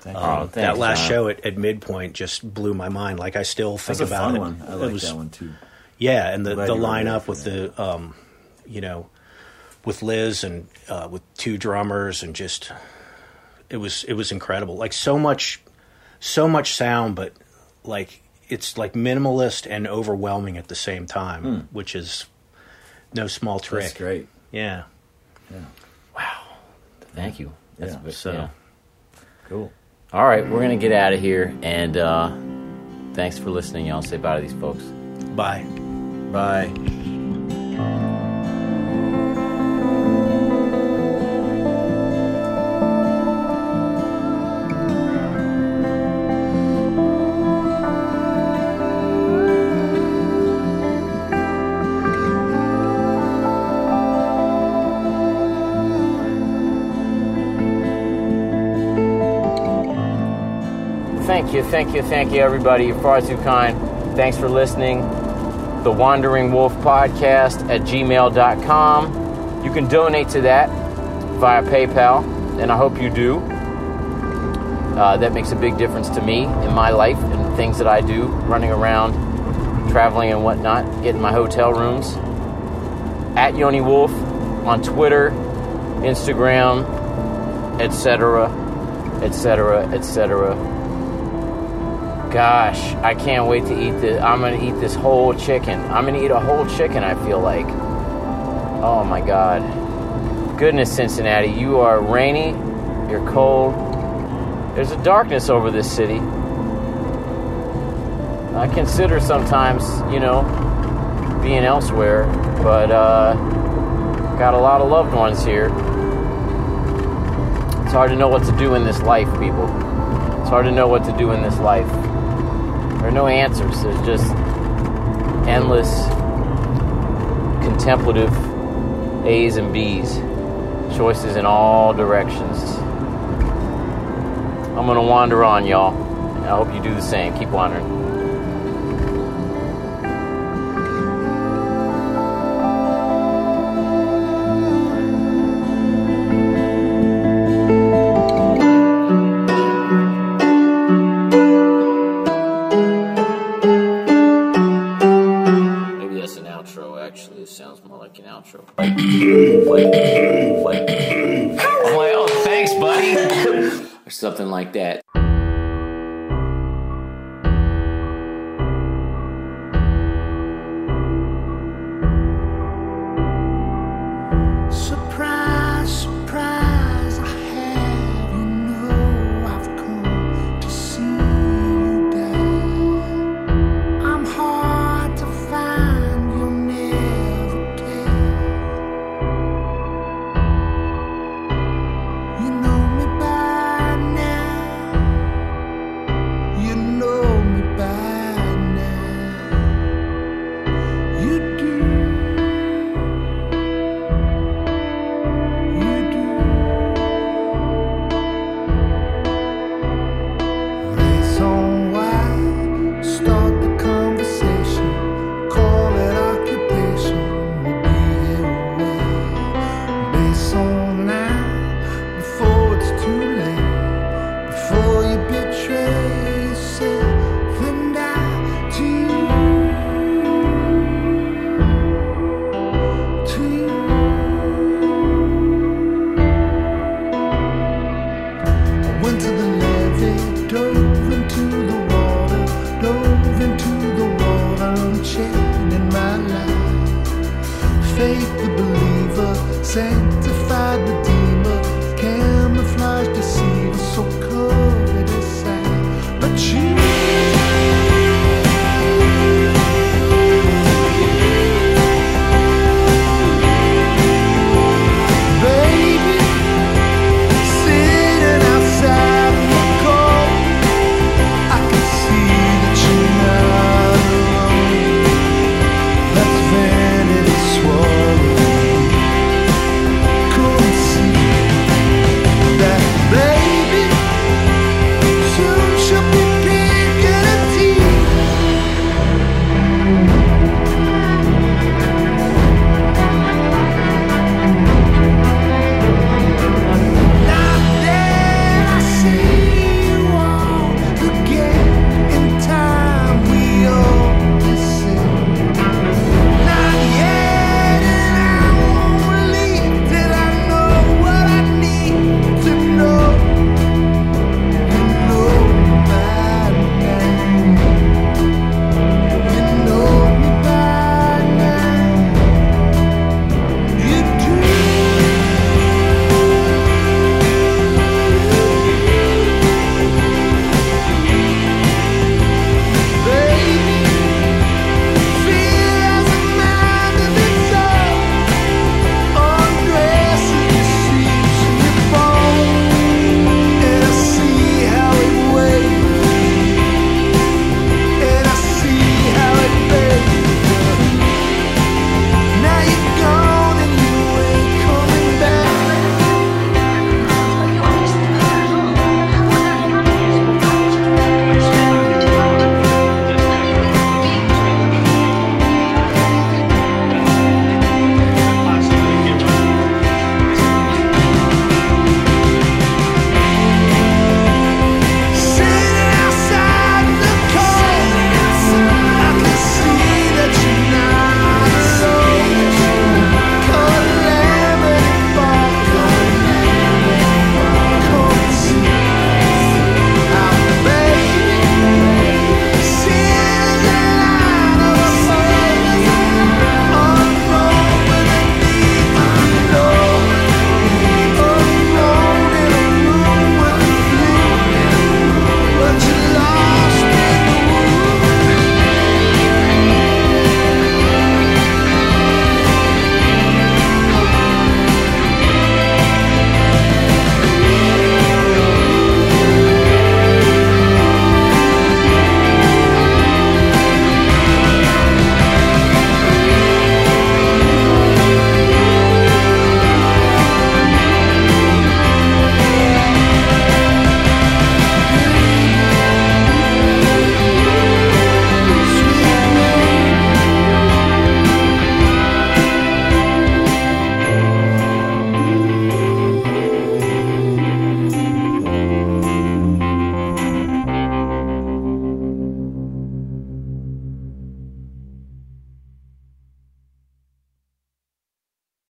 Speaker 6: Thank you.
Speaker 2: Oh,
Speaker 1: Um,
Speaker 2: thanks,
Speaker 1: that last
Speaker 2: John.
Speaker 1: show at, at Midpoint just blew my mind. Like I still think
Speaker 6: That's
Speaker 1: about it.
Speaker 6: one. I
Speaker 1: It
Speaker 6: like
Speaker 1: was-
Speaker 6: that one too.
Speaker 1: Yeah, and the the
Speaker 6: you
Speaker 1: lineup with the um, you know, with Liz and uh, with two drummers and just it was it was incredible. Like so much, so much sound, but like it's like minimalist and overwhelming at the same time, which is no small trick.
Speaker 6: Hmm. That's great.
Speaker 1: Yeah. Wow.
Speaker 2: Thank you. That's
Speaker 6: Yeah,
Speaker 1: so-
Speaker 2: yeah.
Speaker 6: Cool.
Speaker 2: All right, we're gonna get out of here, and uh, thanks for listening, y'all. Say bye to these folks.
Speaker 1: Bye.
Speaker 6: Bye.
Speaker 2: You, thank you, thank you, everybody. You're far too kind. Thanks for listening. The Wandering Wolf Podcast at gmail.com. You can donate to that via PayPal, and I hope you do. Uh, that makes a big difference to me in my life and things that I do, running around, traveling and whatnot, getting my hotel rooms. At Yoni Wolf on Twitter, Instagram, etc., etc., etc. Gosh, I can't wait to eat this. I'm gonna eat this whole chicken. I'm gonna eat a whole chicken. I feel like. Oh my God. Goodness, Cincinnati, you are rainy. You're cold. There's a darkness over this city. I consider sometimes, you know, being elsewhere, but uh, got a lot of loved ones here. It's hard to know what to do in this life, people. It's hard to know what to do in this life. Are no answers. There's just endless contemplative A's and B's, choices in all directions. I'm gonna wander on, y'all. I hope you do the same. Keep wandering. Like that.